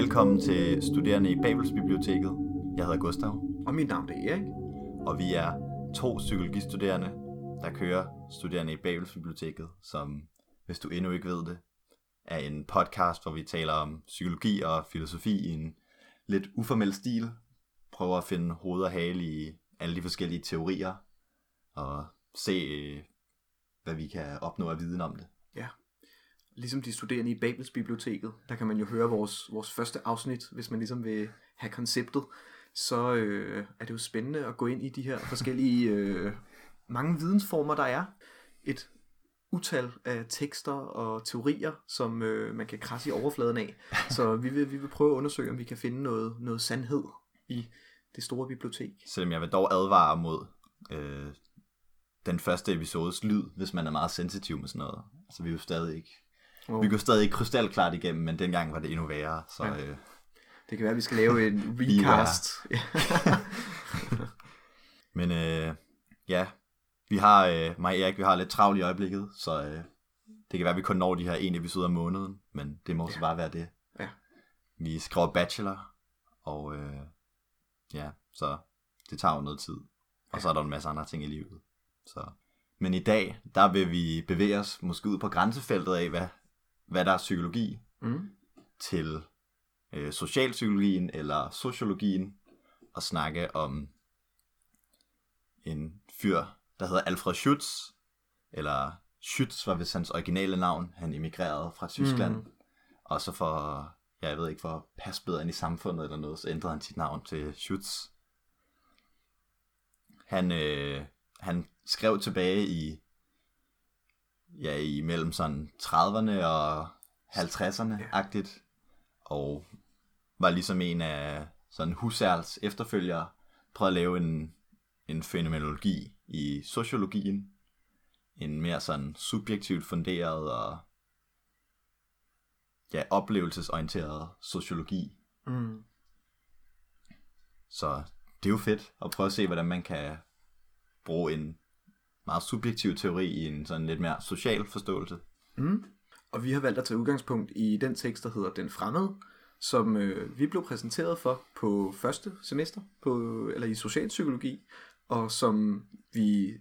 Velkommen til Studerende i Babelsbiblioteket. Jeg hedder Gustav, Og mit navn er Erik. og vi er to psykologistuderende, der kører Studerende i Babelsbiblioteket, som, hvis du endnu ikke ved det, er en podcast, hvor vi taler om psykologi og filosofi i en lidt uformel stil. Prøver at finde hoved og hale i alle de forskellige teorier, og se, øh, hvad vi kan opnå af viden om det. Ja. Ligesom de studerende i Babels biblioteket, der kan man jo høre vores, vores første afsnit, hvis man ligesom vil have konceptet. Så øh, er det jo spændende at gå ind i de her forskellige øh, mange vidensformer, der er. Et utal af tekster og teorier, som øh, man kan krasse i overfladen af. Så vi vil, vi vil prøve at undersøge, om vi kan finde noget, noget sandhed i det store bibliotek. Selvom jeg vil dog advare mod øh, den første episodes lyd, hvis man er meget sensitiv med sådan noget. Altså vi er jo stadig ikke... Og Vi går stadig ikke krystalklart igennem, men dengang var det endnu værre. Så Ja. øh, det kan være, at vi skal lave en recast. Men øh, ja, vi har, øh, mig og Erik, vi har lidt travlt i øjeblikket, så øh, det kan være, at vi kun når de her en episode om måneden, men det må også Ja. bare være det. Ja. Vi skriver bachelor, og øh, ja, så det tager jo noget tid. Og Ja. så er der en masse andre ting i livet. Så. Men i dag, der vil vi bevæge os måske ud på grænsefeltet af, hvad, hvad der er psykologi, Mm. til øh, socialpsykologien eller sociologien og snakke om en fyr, der hedder Alfred Schütz, eller Schütz var vist hans originale navn. Han emigrerede fra Tyskland, Mm. og så for, ja, jeg ved ikke, for at passe bedre ind i samfundet eller noget, så ændrede han sit navn til Schütz. Han, øh, han skrev tilbage i, ja, i mellem sådan 30'erne og 50'erne-agtigt, og var ligesom en af sådan Husserls efterfølgere, prøvede at lave en, en fænomenologi i sociologien, en mere sådan subjektivt funderet og ja, oplevelsesorienteret sociologi. Mm. Så det er jo fedt at prøve at se, hvordan man kan bruge en meget subjektiv teori i en sådan lidt mere social forståelse. Mm. Og vi har valgt at tage udgangspunkt i den tekst, der hedder Den Fremmede, som øh, vi blev præsenteret for på første semester på, eller i socialpsykologi, og som vi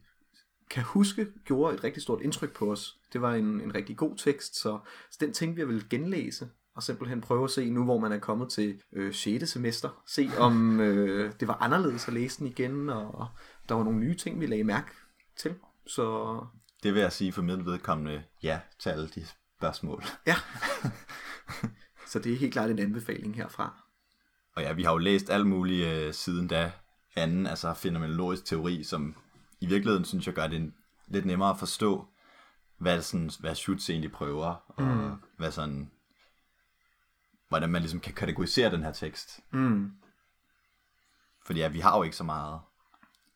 kan huske gjorde et rigtig stort indtryk på os. Det var en, en rigtig god tekst, så, så den tænkte vi vil ville genlæse, og simpelthen prøve at se nu, hvor man er kommet til øh, 6. semester, se om øh, det var anderledes at læse den igen, og, og der var nogle nye ting, vi lagde mærke til. Så Det vil jeg sige for vedkommende ja til alle de spørgsmål. Ja. Så det er helt klart en anbefaling herfra. Og ja, vi har jo læst alt muligt øh, siden da anden, altså fænomenologisk teori, som i virkeligheden synes jeg gør det lidt nemmere at forstå, hvad, sådan, hvad Schutz egentlig prøver, og mm. hvad sådan, hvordan man ligesom kan kategorisere den her tekst. Mm. Fordi ja, vi har jo ikke så meget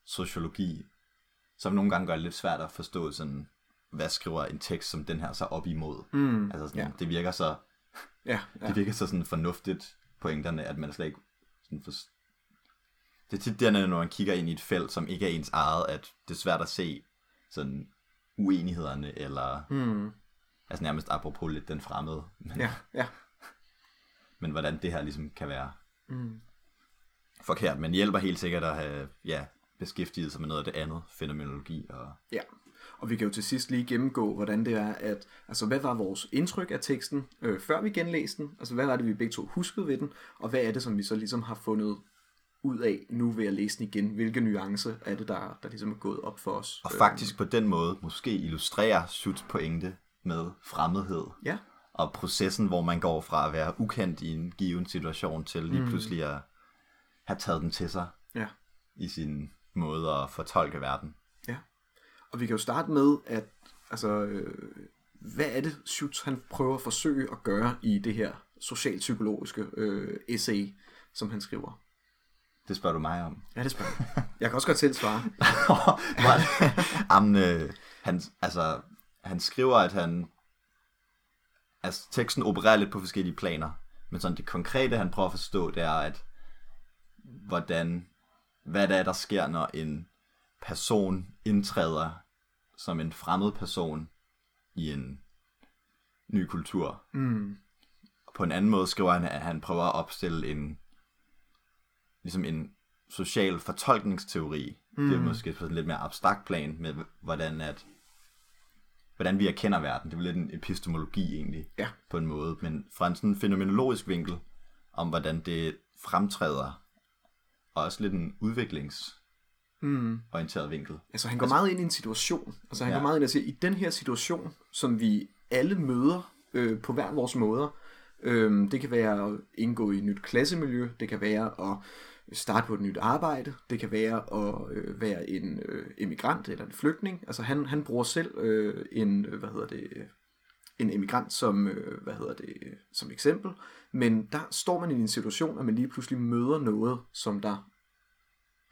sociologi, som nogle gange gør det lidt svært at forstå sådan, hvad skriver en tekst som den her så op imod. Mm. Altså sådan, Ja. det virker så Ja, Ja. Det virker så sådan fornuftigt, pointerne, at man slet ikke sådan for... Det er tit dernede, når man kigger ind i et felt, som ikke er ens eget, at det er svært at se sådan uenighederne, eller Mm. altså nærmest apropos lidt den fremmede, men, Ja, ja. men hvordan det her ligesom kan være Mm. forkert. Men hjælper helt sikkert at have ja, beskæftiget sig med noget af det andet, fænomenologi og Ja. Og vi kan jo til sidst lige gennemgå, hvordan det er, at, altså hvad var vores indtryk af teksten, øh, før vi genlæste den? Altså hvad var det, vi begge to huskede ved den? Og hvad er det, som vi så ligesom har fundet ud af nu ved at læse den igen? Hvilke nuancer er det, der, der ligesom er gået op for os? Og faktisk på den måde måske illustrerer Schutz pointe med fremmedhed. Ja. Og processen, hvor man går fra at være ukendt i en given situation, til lige pludselig at have taget den til sig Ja. i sin måde at fortolke verden. Ja. Og vi kan jo starte med, at altså, øh, hvad er det, Schutz han prøver at forsøge at gøre i det her socialpsykologiske øh, essay, som han skriver? Det spørger du mig om. Ja, det spørger jeg. Jeg kan også godt selv svare. Jamen, øh, han, altså, han skriver, at han... Altså, teksten opererer lidt på forskellige planer. Men sådan det konkrete, han prøver at forstå, det er, at hvordan, hvad det er, der sker, når en person indtræder som en fremmed person i en ny kultur. Mm. på en anden måde skriver han, at han prøver at opstille en, ligesom en social fortolkningsteori. Mm. Det er måske på en lidt mere abstrakt plan med, hvordan at hvordan vi erkender verden. Det er lidt en epistemologi egentlig, Ja. på en måde, men fra en sådan fænomenologisk vinkel, om hvordan det fremtræder, og også lidt en udviklingsorienteret vinkel. Altså han går meget ind i en situation. Altså han Ja. går meget ind og siger, i den her situation, som vi alle møder øh, på hver vores måder, øh, det kan være at indgå i et nyt klassemiljø, det kan være at starte på et nyt arbejde, det kan være at øh, være en øh, emigrant eller en flygtning. Altså han, han bruger selv øh, en, øh, hvad hedder det, en emigrant som, øh, hvad hedder det, som eksempel. Men der står man i en situation, at man lige pludselig møder noget, som der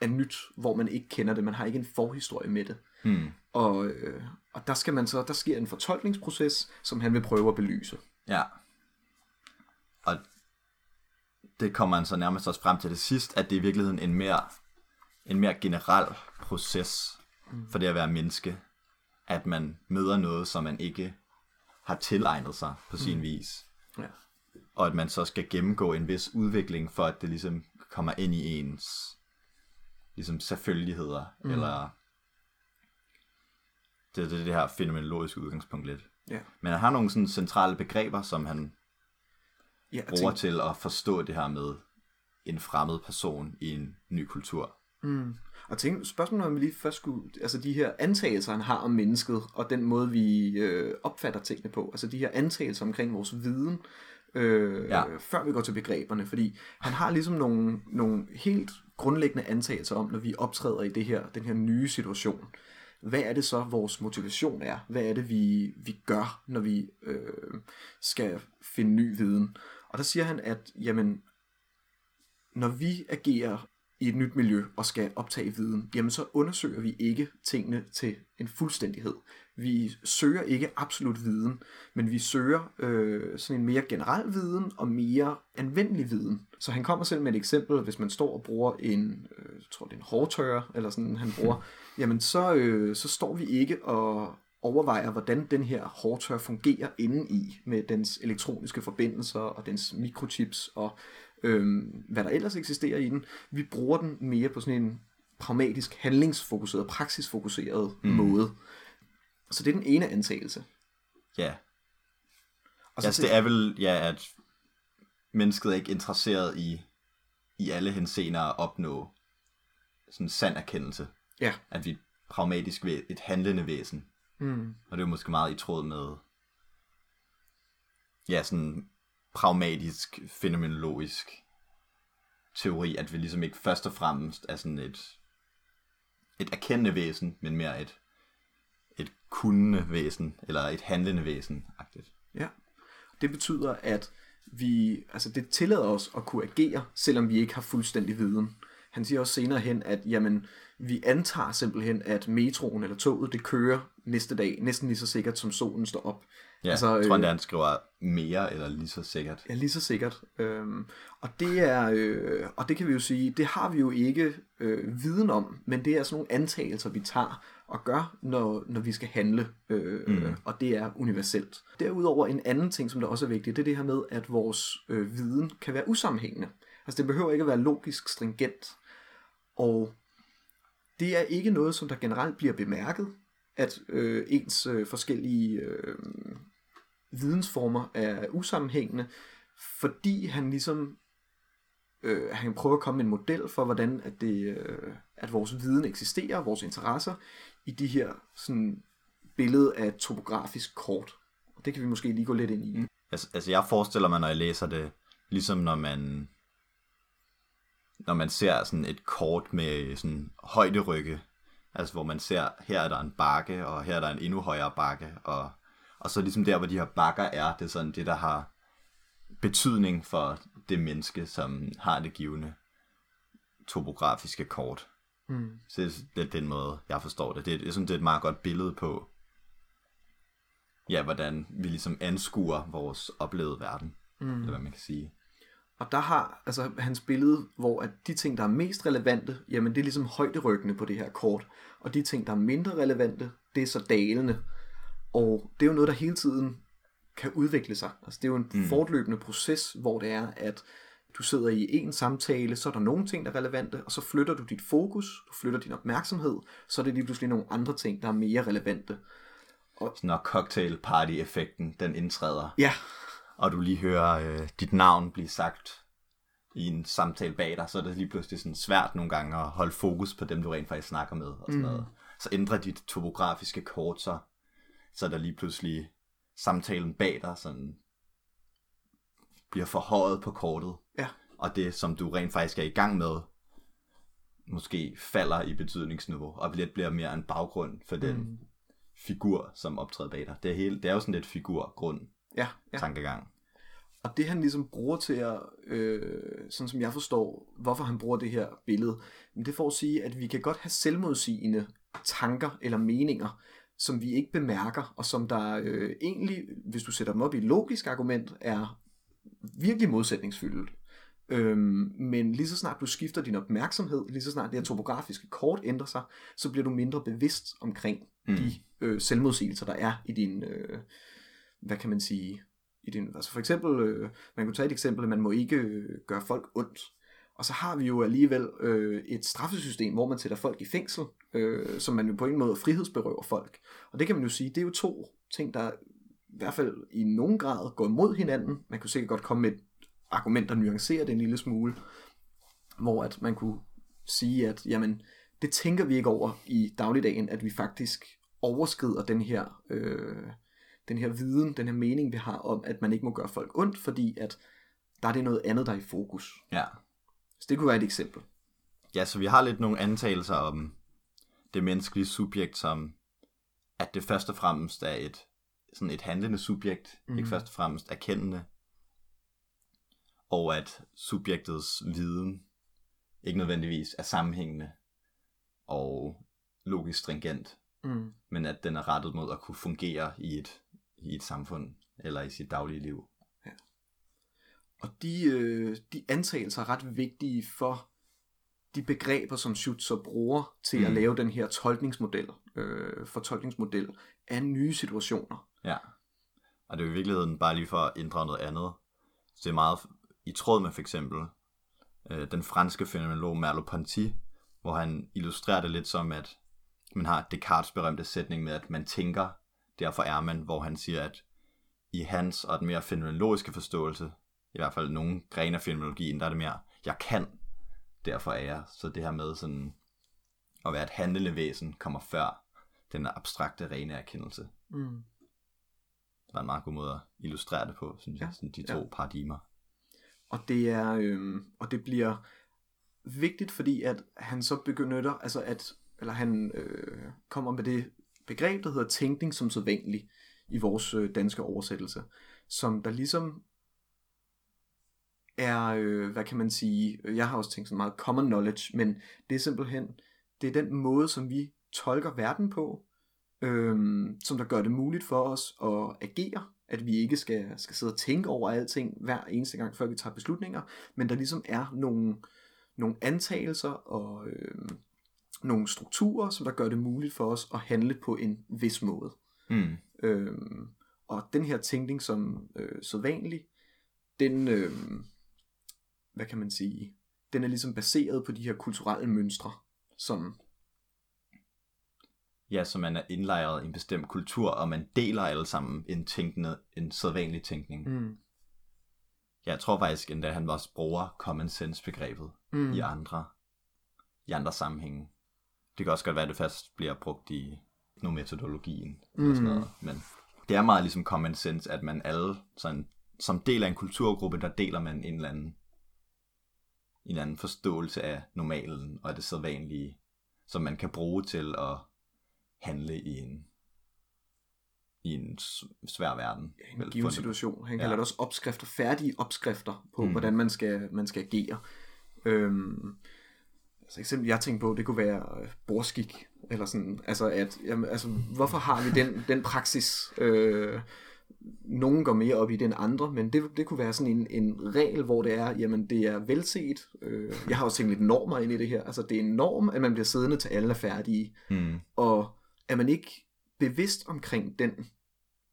er nyt, hvor man ikke kender det. Man har ikke en forhistorie med det. Hmm. Og, øh, og der skal man så, der sker en fortolkningsproces, som han vil prøve at belyse. Ja. Og det kommer han så nærmest også frem til det sidst, at det er i virkeligheden en mere, en mere generel proces for det at være menneske. At man møder noget, som man ikke har tilegnet sig på sin mm. vis. Ja. Og at man så skal gennemgå en vis udvikling, for at det ligesom kommer ind i ens ligesom selvfølgeligheder, mm. eller det er det, det her fænomenologiske udgangspunkt lidt. Ja. Men han har nogle sådan centrale begreber, som han Ja, bruger tænker, til at forstå det her med en fremmed person i en ny kultur. Og tænk, spørgsmålet om vi lige først skulle, altså de her antagelser, han har om mennesket, og den måde, vi øh, opfatter tingene på, altså de her antagelser omkring vores viden, øh, ja. før vi går til begreberne, fordi han har ligesom nogle, nogle helt grundlæggende antagelser om, når vi optræder i det her, den her nye situation. Hvad er det så, vores motivation er? Hvad er det, vi, vi gør, når vi øh, skal finde ny viden? Og der siger han, at jamen, når vi agerer i et nyt miljø og skal optage viden, jamen så undersøger vi ikke tingene til en fuldstændighed. Vi søger ikke absolut viden, men vi søger øh, sådan en mere generel viden og mere anvendelig viden. Så han kommer selv med et eksempel, hvis man står og bruger en, øh, jeg tror det er en hårtørrer, eller sådan han bruger, jamen så, øh, så står vi ikke og overvejer, hvordan den her hårtør fungerer inde i med dens elektroniske forbindelser og dens mikrochips og øhm, hvad der ellers eksisterer i den. Vi bruger den mere på sådan en pragmatisk, handlingsfokuseret, praksisfokuseret mm. måde. Så det er den ene antagelse. Ja, Og så altså det er vel, ja, at mennesket er ikke interesseret i, i alle henseender at opnå sådan en sand erkendelse. Ja. At vi er pragmatisk væ- et handlende væsen. Mm. Og det er jo måske meget i tråd med, ja, sådan pragmatisk, fænomenologisk teori, at vi ligesom ikke først og fremmest er sådan et, et erkendende væsen, men mere et, et kundende væsen, eller et handlende væsen, agtigt. Ja. Det betyder, at vi, altså det tillader os at kunne agere, selvom vi ikke har fuldstændig viden. Han siger også senere hen, at jamen, vi antager simpelthen, at metroen eller toget, det kører næste dag, næsten lige så sikkert, som solen står op. Ja, altså, jeg tror øh, endda, han skriver mere eller lige så sikkert. Ja, lige så sikkert. Øhm, og det er, øh, og det kan vi jo sige, det har vi jo ikke øh, viden om, men det er sådan nogle antagelser, vi tager og gør, når, når vi skal handle, øh, mm. og det er universelt. Derudover en anden ting, som der også er vigtigt, det er det her med, at vores øh, viden kan være usammenhængende. Altså det behøver ikke at være logisk stringent, og det er ikke noget, som der generelt bliver bemærket, at øh, ens øh, forskellige øh, vidensformer er usammenhængende, fordi han ligesom øh, han prøver at komme med en model for, hvordan at, det, øh, at vores viden eksisterer, vores interesser, i de her sådan, billede af et topografisk kort. Og det kan vi måske lige gå lidt ind i. Altså, altså jeg forestiller mig, når jeg læser det, ligesom når man når man ser sådan et kort med sådan højderygge, altså hvor man ser, her er der en bakke, og her er der en endnu højere bakke, og, og så ligesom der, hvor de her bakker er, det er sådan det, der har betydning for det menneske, som har det givende topografiske kort. Mm. Så det er lidt den måde, jeg forstår det. Det er, jeg synes, det er et meget godt billede på, ja, hvordan vi ligesom anskuer vores oplevede verden, mm. eller hvad man kan sige. Og der har altså hans billede, hvor at de ting, der er mest relevante, jamen det er ligesom højderyggende på det her kort. Og de ting, der er mindre relevante, det er så dalende. Og det er jo noget, der hele tiden kan udvikle sig. Altså, det er jo en mm. fortløbende proces, hvor det er, at du sidder i en samtale, så er der nogle ting, der er relevante, og så flytter du dit fokus, du flytter din opmærksomhed, så er det lige pludselig nogle andre ting, der er mere relevante. Og... Når cocktail party effekten den indtræder. Ja. Og du lige hører øh, dit navn blive sagt i en samtale bag dig, så er det lige pludselig sådan svært nogle gange at holde fokus på dem, du rent faktisk snakker med. Og sådan mm. noget. Så ændrer dit topografiske kort så, så er der lige pludselig samtalen bag dig sådan bliver forhøjet på kortet. Ja. Og det, som du rent faktisk er i gang med, måske falder i betydningsniveau, og lidt bliver mere en baggrund for den mm. figur, som optræder bag dig. Det er, hele, det er jo sådan lidt figur-grund ja, ja. tankegang. Og det han ligesom bruger til at, øh, sådan som jeg forstår, hvorfor han bruger det her billede, men det får at sige, at vi kan godt have selvmodsigende tanker eller meninger, som vi ikke bemærker, og som der øh, egentlig, hvis du sætter dem op i et logisk argument, er virkelig modsætningsfyldt. Øhm, men lige så snart du skifter din opmærksomhed, lige så snart det her topografiske kort ændrer sig, så bliver du mindre bevidst omkring mm. de øh, selvmodsigelser, der er i din, øh, hvad kan man sige, i din, altså for eksempel, øh, man kunne tage et eksempel, at man må ikke øh, gøre folk ondt. Og så har vi jo alligevel øh, et straffesystem, hvor man sætter folk i fængsel, øh, som man jo på en måde frihedsberøver folk. Og det kan man jo sige, det er jo to ting, der i hvert fald i nogen grad går imod hinanden. Man kunne sikkert godt komme med et argument, der nuancerer det en lille smule, hvor at man kunne sige, at jamen, det tænker vi ikke over i dagligdagen, at vi faktisk overskrider den her, øh, den her viden, den her mening, vi har om, at man ikke må gøre folk ondt, fordi at der er det noget andet, der er i fokus. Ja. Så det kunne være et eksempel. Ja, så vi har lidt nogle antagelser om det menneskelige subjekt, som at det først og fremmest er et sådan et handlende subjekt, mm. ikke først og fremmest erkendende, og at subjektets viden ikke nødvendigvis er sammenhængende og logisk stringent, mm. men at den er rettet mod at kunne fungere i et, i et samfund eller i sit daglige liv. Ja. Og de, øh, de antagelser er ret vigtige for de begreber, som Schutzer bruger til mm. at lave den her tolkningsmodel, øh, fortolkningsmodel af nye situationer. Ja, og det er i virkeligheden bare lige for at ændre noget andet. Så det er meget i tråd med for eksempel øh, den franske fænomenolog Merleau-Ponty, hvor han illustrerer det lidt som, at man har Descartes berømte sætning med, at man tænker, derfor er man, hvor han siger, at i hans og den mere fænomenologiske forståelse, i hvert fald nogle grene af fænomenologien, der er det mere, jeg kan, derfor er jeg. Så det her med sådan at være et handlende væsen kommer før den abstrakte rene erkendelse. Mm. Det var en meget god måde at illustrere det på, synes ja. jeg, sådan de to ja. paradigmer. Og det er, øh, og det bliver vigtigt, fordi at han så begynder, altså at, eller han øh, kommer med det begreb, der hedder tænkning som sædvanlig i vores øh, danske oversættelse, som der ligesom er, øh, hvad kan man sige, øh, jeg har også tænkt så meget common knowledge, men det er simpelthen, det er den måde, som vi tolker verden på, øh, som der gør det muligt for os at agere, at vi ikke skal, skal sidde og tænke over alting hver eneste gang, før vi tager beslutninger, men der ligesom er nogle, nogle antagelser og øh, nogle strukturer, som der gør det muligt for os at handle på en vis måde. Mm. Øh, og den her tænkning som øh, sædvanlig, den, øh, hvad kan man sige, den er ligesom baseret på de her kulturelle mønstre, som Ja, så man er indlejret i en bestemt kultur, og man deler alle sammen en, tænkende, en sædvanlig tænkning. Mm. Jeg tror faktisk endda, han også bruger common sense begrebet mm. i andre i andre sammenhænge. Det kan også godt være, at det først bliver brugt i nogle metodologien. Mm. Eller sådan noget. Men det er meget ligesom common sense, at man alle, sådan, som del af en kulturgruppe, der deler man en eller anden, en eller anden forståelse af normalen og det sædvanlige, som man kan bruge til at handle i en i en svær verden. Ja, en given situation. Han kalder ja. det også opskrifter, færdige opskrifter på, mm. hvordan man skal, man skal agere. Øhm, altså eksempel, jeg tænkte på, det kunne være øh, borskik, eller sådan, altså at, jamen, altså, hvorfor har vi den, den praksis? Øh, nogen går mere op i det end andre, men det, det kunne være sådan en, en regel, hvor det er, jamen det er velset. Øh, jeg har også tænkt lidt normer ind i det her. Altså det er en norm, at man bliver siddende til alle er færdige. Mm. Og er man ikke bevidst omkring den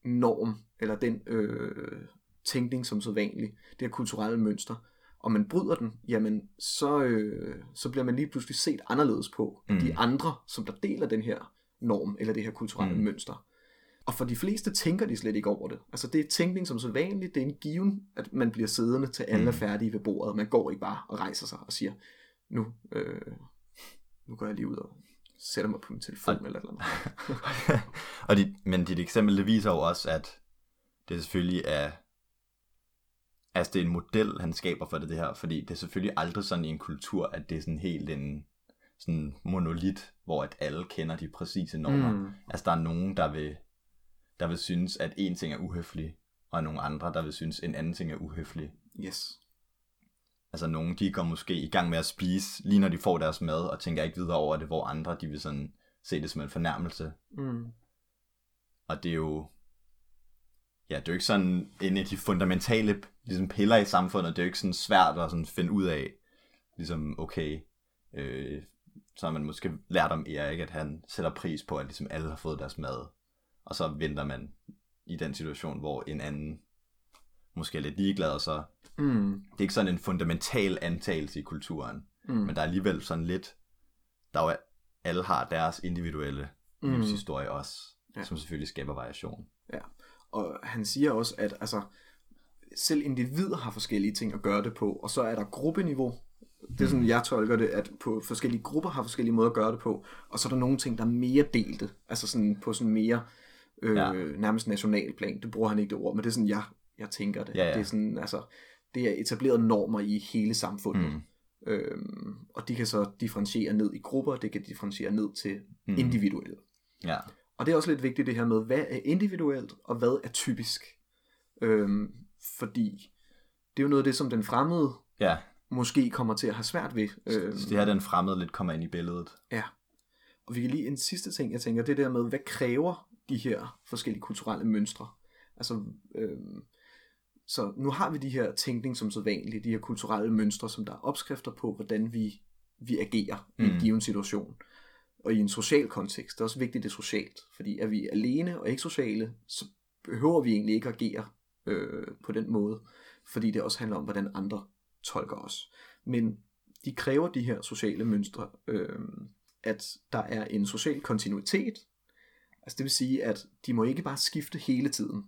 norm, eller den øh, tænkning som så vanlig, det her kulturelle mønster, og man bryder den, jamen så, øh, så bliver man lige pludselig set anderledes på mm. de andre, som der deler den her norm, eller det her kulturelle mm. mønster. Og for de fleste tænker de slet ikke over det. Altså det er tænkning som så vanligt, det er en given, at man bliver siddende til alle er Mm. færdige ved bordet. Man går ikke bare og rejser sig og siger, nu, øh, nu går jeg lige ud og sætter mig på min telefon Og- eller et eller andet. og dit, men dit eksempel, det viser jo også, at det selvfølgelig er, altså det er en model, han skaber for det, det her, fordi det er selvfølgelig aldrig sådan i en kultur, at det er sådan helt en sådan monolit, hvor at alle kender de præcise normer. Mm. Altså der er nogen, der vil, der vil synes, at en ting er uhøflig, og nogle andre, der vil synes, en anden ting er uhøflig. Yes. Altså nogen, de går måske i gang med at spise, lige når de får deres mad, og tænker ikke videre over det, hvor andre, de vil sådan se det som en fornærmelse. Mm. Og det er jo... Ja, det er jo ikke sådan en af de fundamentale ligesom, piller i samfundet. Det er jo ikke sådan svært at sådan finde ud af, ligesom, okay, øh, så har man måske lært om Erik, at han sætter pris på, at ligesom alle har fået deres mad. Og så venter man i den situation, hvor en anden måske er lidt ligeglad, og så Mm. det er ikke sådan en fundamental antagelse i kulturen, Mm. men der er alligevel sådan lidt, der er jo, alle har deres individuelle Mm. livshistorie også, Ja. som selvfølgelig skaber variation. Og han siger også, at altså, selv individer har forskellige ting at gøre det på, og så er der gruppeniveau. Det er sådan, jeg tolker det, at på forskellige grupper har forskellige måder at gøre det på, og så er der nogle ting, der er mere delte, altså sådan på sådan mere øh, Ja. nærmest nationalplan. Det bruger han ikke det ord, men det er sådan, jeg, jeg tænker det. Ja, ja. Det er sådan, altså, det er etablerede normer i hele samfundet. Mm. Øhm, og de kan så differentiere ned i grupper, det kan differentiere ned til Mm. individuelle. Ja, Og det er også lidt vigtigt det her med, hvad er individuelt, og hvad er typisk. Øhm, fordi det er jo noget af det, som den fremmede ja. måske kommer til at have svært ved. Øhm, Så det her den fremmede lidt kommer ind i billedet. Ja. Og vi kan lige en sidste ting, jeg tænker, det der med, hvad kræver de her forskellige kulturelle mønstre? Altså, øhm, så nu har vi de her tænkning som så vanligt, de her kulturelle mønstre, som der er opskrifter på, hvordan vi, vi agerer mm. i en Mm. given situation. Og i en social kontekst, det er også vigtigt, det er socialt. Fordi er vi alene og ikke sociale, så behøver vi egentlig ikke at agere øh, på den måde. Fordi det også handler om, hvordan andre tolker os. Men de kræver de her sociale mønstre, øh, at der er en social kontinuitet. Altså det vil sige, at de må ikke bare skifte hele tiden.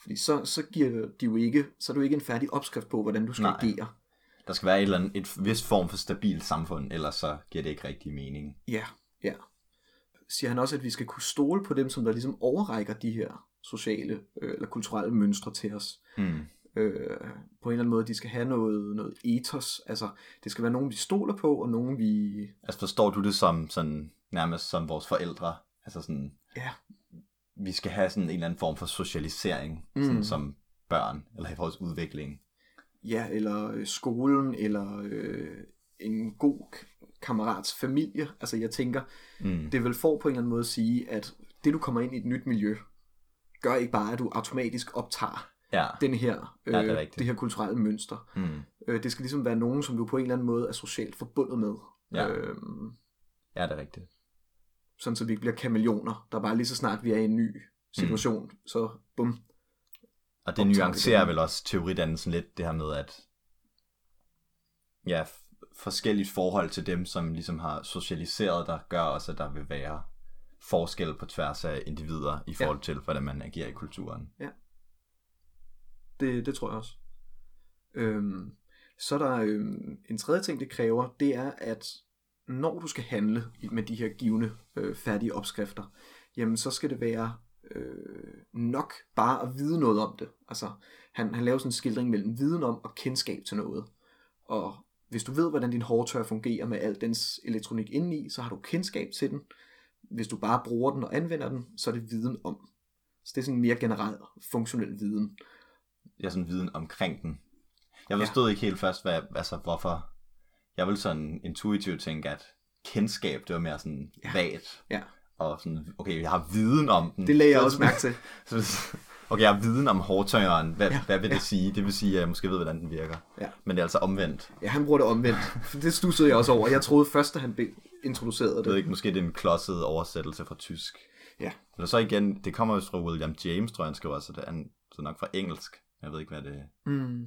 Fordi så, så, giver de jo ikke, så er du ikke en færdig opskrift på, hvordan du skal Nej. agere. Der skal være et, eller andet, et vis form for stabilt samfund, ellers så giver det ikke rigtig mening. Ja, ja. Siger han også, at vi skal kunne stole på dem, som der ligesom overrækker de her sociale øh, eller kulturelle mønstre til os. Mm. Øh, på en eller anden måde, de skal have noget, noget ethos. Altså, det skal være nogen, vi stoler på, og nogen, vi... Altså forstår du det som sådan, nærmest som vores forældre? Altså sådan, Ja, vi skal have sådan en eller anden form for socialisering, Mm. sådan som børn, eller i vores udvikling. ja eller øh, skolen, eller øh, en god kammerats familie. Altså, jeg tænker, Mm. det vil for på en eller anden måde sige, at det, du kommer ind i et nyt miljø, gør ikke bare, at du automatisk optager Ja. den her, øh, Ja, det er rigtigt. det her kulturelle mønster. Mm. Øh, det skal ligesom være nogen, som du på en eller anden måde er socialt forbundet med. Ja. Øhm, ja, det er rigtigt. sådan så vi ikke bliver kameleoner, der bare lige så snart vi er i en ny situation, mm. så bum. Og det nuancerer vel også teoridannelsen lidt, det her med, at ja, forskelligt forhold til dem, som ligesom har socialiseret der, gør også, at der vil være forskel på tværs af individer i forhold til, hvordan man agerer i kulturen. Det, det tror jeg også. Øhm, så er der øhm, en tredje ting, det kræver, det er, at når du skal handle med de her givende øh, færdige opskrifter, jamen så skal det være øh, nok bare at vide noget om det. Altså, han, han laver sådan en skildring mellem viden om og kendskab til noget. Og hvis du ved, hvordan din hårdtør fungerer med al dens elektronik indeni, så har du kendskab til den. Hvis du bare bruger den og anvender den, så er det viden om. Så det er sådan en mere generel funktionel viden. Er sådan viden omkring den. Jeg forstod ja. ikke helt først, hvad, altså hvorfor. Jeg ville sådan intuitivt tænke, at kendskab, det var mere sådan Ja. ja. vagt. Ja, Og sådan, okay, jeg har viden om den. det lagde jeg Så- også mærke til. Okay, jeg har viden om hårdtøjeren. Hvad, Ja, hvad vil det ja. sige? Det vil sige, at jeg måske ved, hvordan den virker. Ja. Men det er altså omvendt. Ja, han bruger det omvendt. Det stussede jeg også over. Jeg troede først, at han blev introduceret Jeg ved det. ikke, måske det er en klodset oversættelse fra tysk. Ja. Eller så igen, det kommer jo fra William James, tror jeg, han skriver, så det er, så nok fra engelsk. Jeg ved ikke, hvad det Mm.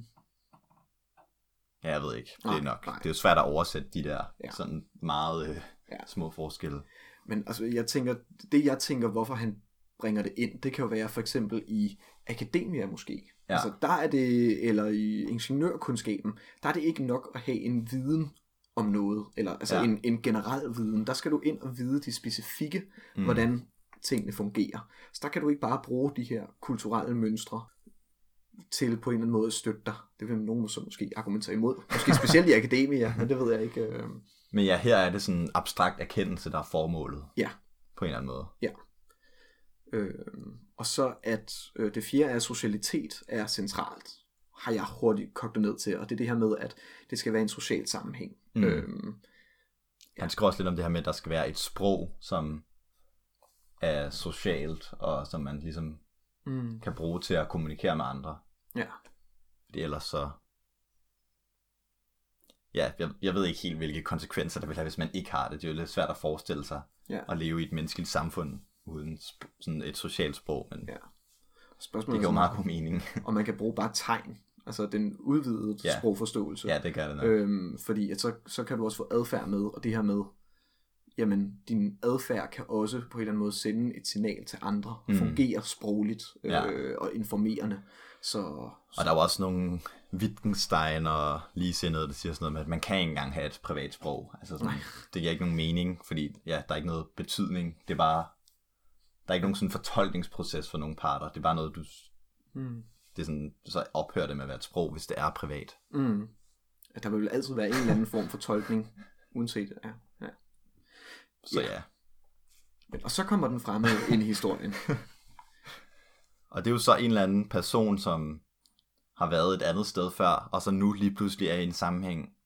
Ja, jeg ved ikke. Det Nej, er nok. nej. Det er jo svært at oversætte de der Ja. sådan meget øh, Ja. små forskelle. Men altså, jeg tænker, det jeg tænker, hvorfor han bringer det ind, det kan jo være for eksempel i akademia måske. Ja. Altså, der er det, eller i ingeniørkundskaben, der er det ikke nok at have en viden om noget, eller altså Ja. ja. en, en generel viden. Der skal du ind og vide de specifikke, mm. hvordan tingene fungerer. Så der kan du ikke bare bruge de her kulturelle mønstre til på en eller anden måde at støtte dig. Det vil nogen så måske argumentere imod. Måske specielt i akademia, men det ved jeg ikke. Øh. Men ja, her er det sådan en abstrakt erkendelse, der er formålet. Ja. På en eller anden måde. Øh, og så at øh, det fjerde er, at socialitet er centralt, har jeg hurtigt kogt det ned til, og det er det her med, at det skal være en social sammenhæng. Mm. Mm. Øhm, Han skriver også lidt om det her med, at der skal være et sprog, som er socialt, og som man ligesom mm, kan bruge til at kommunikere med andre. ja. Fordi ellers så... Ja, jeg, jeg ved ikke helt, hvilke konsekvenser det vil have, hvis man ikke har det. Det er jo lidt svært at forestille sig Ja. at leve i et menneskeligt samfund uden sådan et socialt sprog, men Ja. det Spørgsmålet giver jo er, meget god mening. om man kan bruge bare tegn, altså den udvidede Ja. sprogforståelse. ja, det gør det nok. Øhm, fordi at så, så kan du også få adfærd med, og det her med, jamen din adfærd kan også på en eller anden måde sende et signal til andre, Mm. fungere sprogligt øh, Ja. og informerende. Så, Og der er jo også nogle Wittgenstein og ligesindede, der siger sådan noget med, at man kan ikke engang have et privat sprog. Altså sådan, det giver ikke nogen mening, fordi ja, der er ikke noget betydning. Det er bare, der er ikke nogen sådan fortolkningsproces for nogle parter. Det er bare noget, du, mm, det er sådan, så ophører det med at være et sprog, hvis det er privat. mm, at der vil altid være en eller anden form for tolkning, uanset, ja. ja. Så Ja. ja. Men, og så kommer den fremme ind i historien. Og det er jo så en eller anden person, som har været et andet sted før, og så nu lige pludselig er i en sammenhæng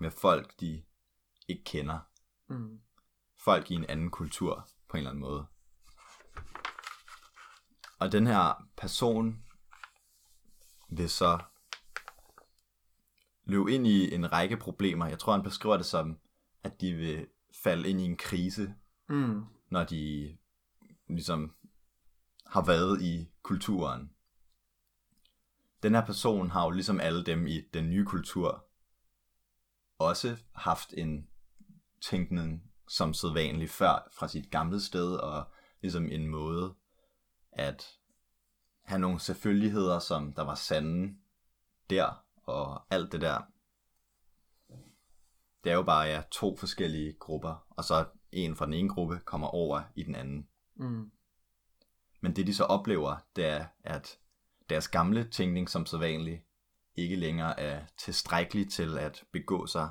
med folk, de ikke kender. Mm. folk i en anden kultur på en eller anden måde. Og den her person vil så løbe ind i en række problemer. Jeg tror, han beskriver det som, at de vil falde ind i en krise, Mm. når de ligesom har været i kulturen. Den her person har jo ligesom alle dem i den nye kultur også haft en tænkning som sædvanligt før fra sit gamle sted, og ligesom en måde at have nogle selvfølgeligheder, som der var sande der, og alt det der. Det er jo bare ja, to forskellige grupper, og så en fra den ene gruppe kommer over i den anden. Mm. Men det de så oplever, det er, at deres gamle tænkning som sædvanligt ikke længere er tilstrækkelig til at begå sig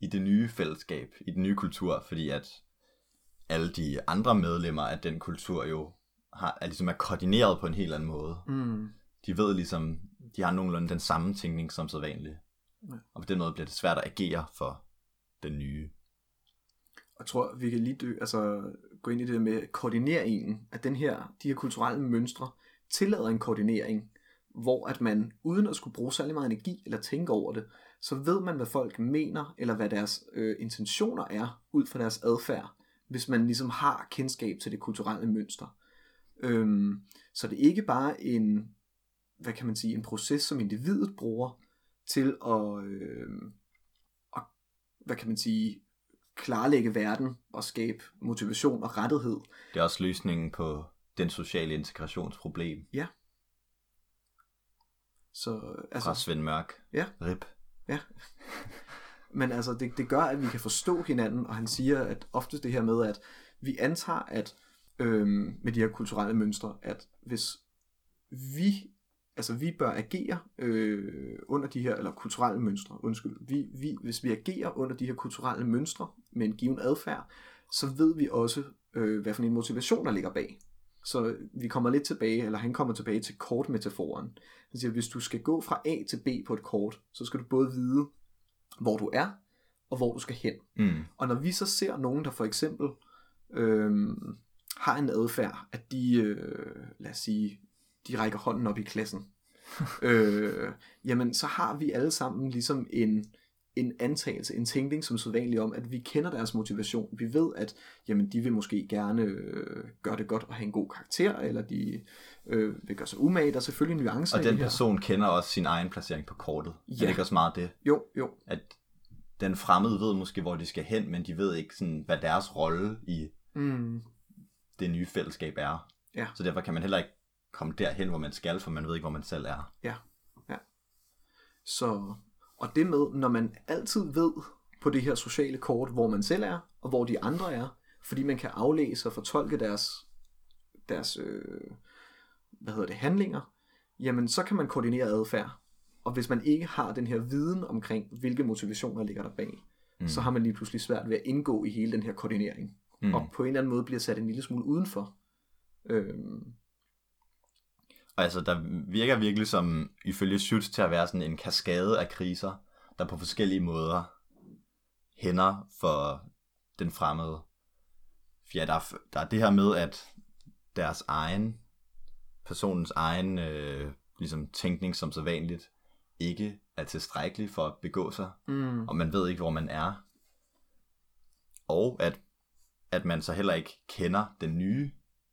i det nye fællesskab, i den nye kultur, fordi at alle de andre medlemmer af den kultur jo har, er, ligesom er koordineret på en helt anden måde. Mm. De ved ligesom, de har nogenlunde den samme tænkning som sædvanligt. Ja. Og på den måde bliver det svært at agere for den nye. Jeg tror, vi kan lige dø, altså, gå ind i det med koordineringen, at den her, de her kulturelle mønstre tillader en koordinering, hvor at man, uden at skulle bruge særlig meget energi eller tænke over det, så ved man, hvad folk mener, eller hvad deres øh, intentioner er, ud fra deres adfærd, hvis man ligesom har kendskab til det kulturelle mønster. Øhm, så det er ikke bare en, hvad kan man sige, en proces, som individet bruger til at, øh, at hvad kan man sige, klarlægge verden og skabe motivation og rettighed. Det er også løsningen på den sociale integrationsproblem Så, fra altså, Svend Mørk. Ja. Rip. men altså, det, det gør, at vi kan forstå hinanden, og han siger, at ofte det her med, at vi antager, at øhm, med de her kulturelle mønstre, at hvis vi, altså vi bør agere øh, under de her, eller kulturelle mønstre, undskyld, vi, vi, hvis vi agerer under de her kulturelle mønstre med en given adfærd, så ved vi også, øh, hvad for en motivation, der ligger bag. Så vi kommer lidt tilbage, eller han kommer tilbage til kortmetaforen. Han siger, hvis du skal gå fra A til B på et kort, så skal du både vide, hvor du er, og hvor du skal hen. Mm. Og når vi så ser nogen, der for eksempel øhm, har en adfærd, at de, øh, lad os sige, de rækker hånden op i klassen, øh, jamen så har vi alle sammen ligesom en, en antagelse, en tænkning som sædvanligt om, at vi kender deres motivation. Vi ved, at jamen, de vil måske gerne øh, gøre det godt og have en god karakter, eller de øh, vil gøre sig umage. Der er selvfølgelig nuancer Og i den det her. person kender også sin egen placering på kortet. Ja. Er det ikke også meget det? Jo, jo. At den fremmede ved måske, hvor de skal hen, men de ved ikke, sådan, hvad deres rolle i Mm, det nye fællesskab er. Ja. Så derfor kan man heller ikke komme derhen, hvor man skal, for man ved ikke, hvor man selv er. så, og det med, når man altid ved på det her sociale kort, hvor man selv er, og hvor de andre er, fordi man kan aflæse og fortolke deres, deres øh, hvad hedder det, handlinger, jamen så kan man koordinere adfærd. Og hvis man ikke har den her viden omkring, hvilke motivationer ligger der bag, mm. så har man lige pludselig svært ved at indgå i hele den her koordinering. Mm. Og på en eller anden måde bliver sat en lille smule udenfor. Øhm, altså, der virker virkelig som, ifølge Schütz, til at være sådan en kaskade af kriser, der på forskellige måder hænder for den fremmede. Ja, der er, der er det her med, at deres egen, personens egen øh, ligesom tænkning som så vanligt, ikke er tilstrækkelig for at begå sig, mm, og man ved ikke, hvor man er. Og at, at man så heller ikke kender den nye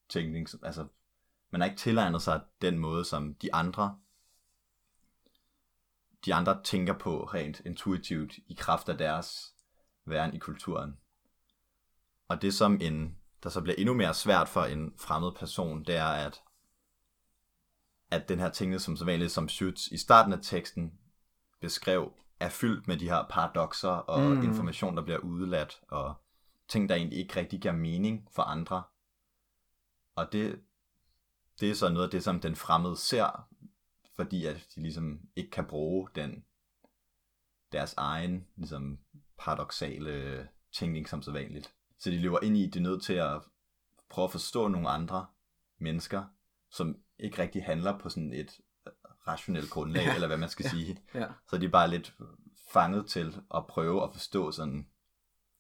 tænkning, altså man har ikke tilegnet sig den måde, som de andre de andre tænker på rent intuitivt i kraft af deres væren i kulturen. Og det som en, der så bliver endnu mere svært for en fremmed person, det er, at, at den her ting, som så vanligt som Schütz i starten af teksten beskrev, er fyldt med de her paradoxer og mm. information, der bliver udeladt, og ting, der egentlig ikke rigtig giver mening for andre. Og det, det er så noget af det, som den fremmede ser, fordi at de ligesom ikke kan bruge den deres egen ligesom, paradoxale tænkning som så vanligt. Så de lever ind i, at de er nødt til at prøve at forstå nogle andre mennesker, som ikke rigtig handler på sådan et rationelt grundlag, Ja. eller hvad man skal Ja. sige. ja. Så de er bare lidt fanget til at prøve at forstå sådan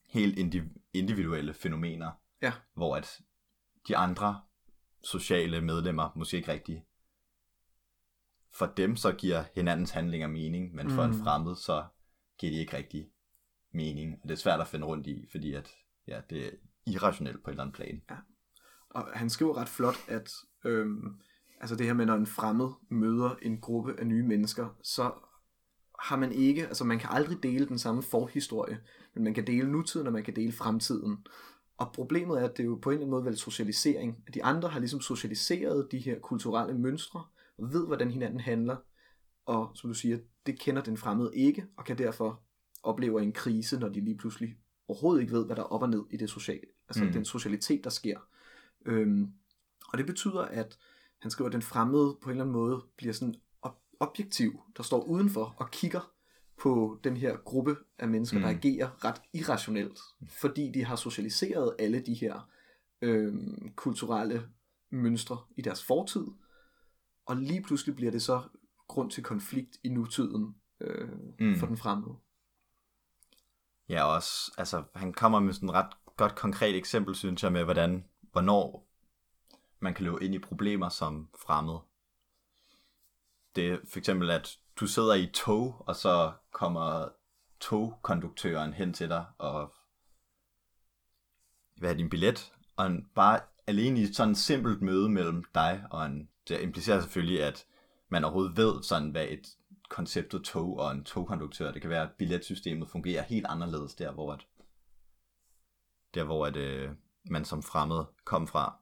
helt indi- individuelle fænomener, Ja. hvor at de andre sociale medlemmer måske ikke rigtig for dem så giver hinandens handlinger mening, men for Mm. en fremmed så giver de ikke rigtig mening. Og det er svært at finde rundt i, fordi at ja, det er irrationelt på et eller andet plan. Og han skriver ret flot, at øhm, altså det her med, når en fremmed møder en gruppe af nye mennesker, så har man ikke, altså man kan aldrig dele den samme forhistorie, men man kan dele nutiden, og man kan dele fremtiden. Og problemet er, at det er jo på en eller anden måde vel socialisering. At de andre har ligesom socialiseret de her kulturelle mønstre, og ved, hvordan hinanden handler. Og som du siger, det kender den fremmede ikke, og kan derfor opleve en krise, når de lige pludselig overhovedet ikke ved, hvad der er op og ned i det sociale. Altså mm. Den socialitet, der sker. Øhm, og det betyder, at han skriver, at den fremmede på en eller anden måde bliver sådan objektiv, der står udenfor og kigger på den her gruppe af mennesker, mm. der agerer ret irrationelt, fordi de har socialiseret alle de her øhm, kulturelle mønstre i deres fortid, og lige pludselig bliver det så grund til konflikt i nutiden øh. Mm. for den fremmede. Ja, også, altså, han kommer med sådan et ret godt konkret eksempel, synes jeg, med hvordan, hvornår man kan løbe ind i problemer som fremmed. Det er for eksempel, at du sidder i tog, og så kommer togkonduktøren hen til dig og hvad er din billet, og en, bare alene i sådan et simpelt møde mellem dig og en, det implicerer selvfølgelig, at man overhovedet ved sådan, hvad et konceptet tog og en togkonduktør, det kan være, at billetsystemet fungerer helt anderledes der, hvor at, der hvor at, øh, man som fremmed kom fra.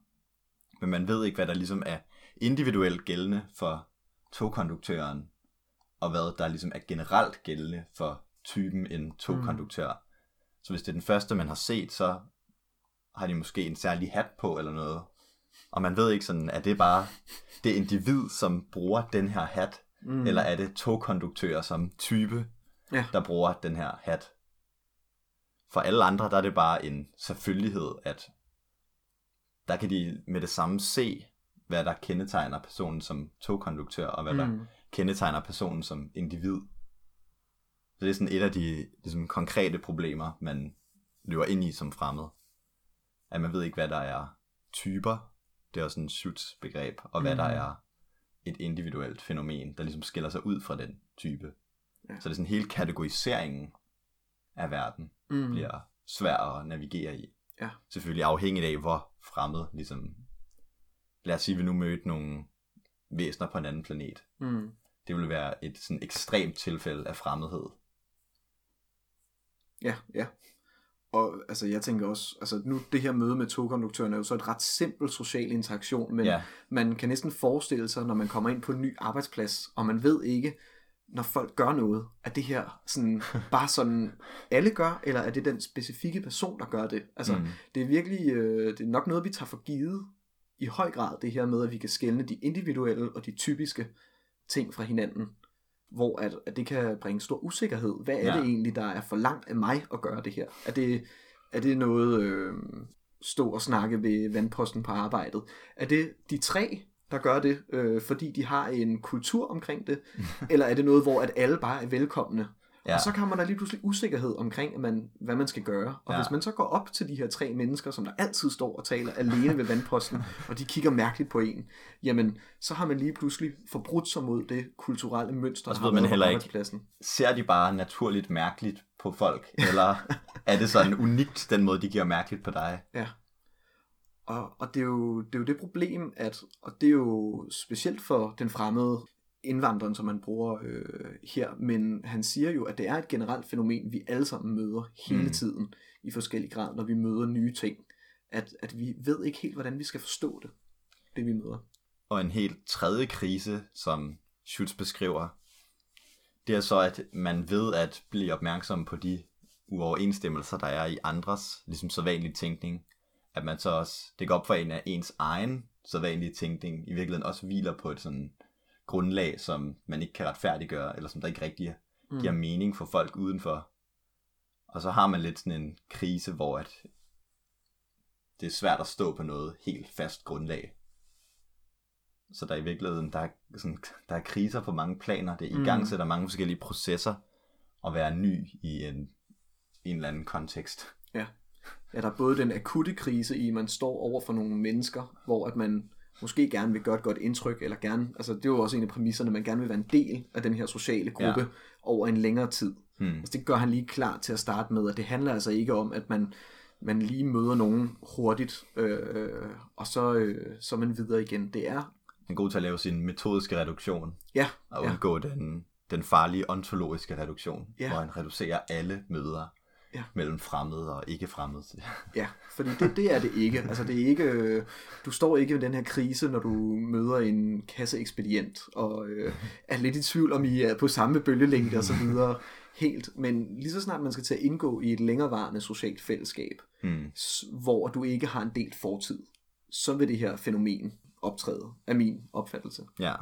Men man ved ikke, hvad der ligesom er individuelt gældende for togkonduktøren, og hvad der ligesom er generelt gældende for typen en togkonduktør. Mm. Så hvis det er den første, man har set, så har de måske en særlig hat på eller noget. Og man ved ikke sådan, er det bare det individ, som bruger den her hat, mm. eller er det togkonduktører som type, Ja. der bruger den her hat. For alle andre, der er det bare en selvfølgelighed, at der kan de med det samme se, hvad der kendetegner personen som togkonduktør, og hvad mm. der kendetegner personen som individ. Så det er sådan et af de ligesom, konkrete problemer, man løber ind i som fremmed. At man ved ikke, hvad der er typer, det er også en Schutz begreb, og hvad Mm. der er et individuelt fænomen, der ligesom skiller sig ud fra den type. Ja. Så det er sådan hele kategoriseringen af verden Mm. bliver svær at navigere i. Ja. Selvfølgelig afhængigt af, hvor fremmed, ligesom, lad os sige, at vi nu mødte nogle væsener på en anden planet. Mm. Det ville være et sådan ekstremt tilfælde af fremmedhed. Ja, ja. Og altså, jeg tænker også, altså nu det her møde med togkonduktøren er jo så et ret simpel social interaktion, men Ja. man kan næsten forestille sig, når man kommer ind på en ny arbejdsplads, og man ved ikke, når folk gør noget, er det her sådan, bare sådan, alle gør, eller er det den specifikke person, der gør det? Altså, mm. det er virkelig, øh, det er nok noget, vi tager for givet i høj grad, det her med, at vi kan skelne de individuelle og de typiske ting fra hinanden, hvor at, at det kan bringe stor usikkerhed. Hvad er Ja. det egentlig, der er for langt af mig at gøre det her? Er det, er det noget øh, stå og snakke ved vandposten på arbejdet? Er det de tre, der gør det, øh, fordi de har en kultur omkring det? eller er det noget, hvor at alle bare er velkomne? Ja. Og så kommer der lige pludselig usikkerhed omkring, at man, hvad man skal gøre. Og Ja. hvis man så går op til de her tre mennesker, som der altid står og taler alene ved vandposten, og de kigger mærkeligt på en, jamen, så har man lige pludselig forbrudt sig mod det kulturelle mønster, Og så ved man heller ikke-. Ser de bare naturligt mærkeligt på folk, eller er det sådan unikt, den måde, de giver mærkeligt på dig? Ja. Og, og det, er jo, det er jo det problem, at, og det er jo specielt for den fremmede indvandreren, som man bruger øh, her, men han siger jo, at det er et generelt fænomen, vi alle sammen møder hele Mm. tiden i forskellige grad, når vi møder nye ting. At, at vi ved ikke helt, hvordan vi skal forstå det, det vi møder. Og en helt tredje krise, som Schutz beskriver, det er så, at man ved at blive opmærksom på de uoverensstemmelser, der er i andres, ligesom sædvanlig tænkning, at man så også, det går op for en af ens egen sædvanlige tænkning, i virkeligheden også hviler på et sådan grundlag, som man ikke kan retfærdiggøre, eller som der ikke rigtig Mm. giver mening for folk udenfor. Og så har man lidt sådan en krise, hvor at det er svært at stå på noget helt fast grundlag. Så der er i virkeligheden, der er, sådan, der er kriser på mange planer. Det Mm. i gang sætter mange forskellige processer at være ny i en, en eller anden kontekst. Ja, der er både den akutte krise i, at man står over for nogle mennesker, hvor at man måske gerne vil gøre et godt indtryk, eller gerne, altså det er jo også en af præmisserne, man gerne vil være en del af den her sociale gruppe Ja. ja. over en længere tid. Hmm. Altså det gør han lige klar til at starte med, at det handler altså ikke om, at man, man lige møder nogen hurtigt, øh, og så, øh, så man videre igen. Det er, Han er god til at lave sin metodiske reduktion, ja, og ja, undgå den, den farlige ontologiske reduktion, Ja. hvor han reducerer alle møder Ja. mellem fremmede og ikke fremmede. ja, fordi det, det er det ikke. Altså det er ikke, øh, du står ikke i den her krise, når du møder en kasseekspedient, og øh, er lidt i tvivl om, I er på samme bølgelængde og så videre. Helt, men lige så snart man skal til at indgå i et længerevarende socialt fællesskab, s- hvor du ikke har en delt fortid, så vil det her fænomen optræde, af min opfattelse. Ja.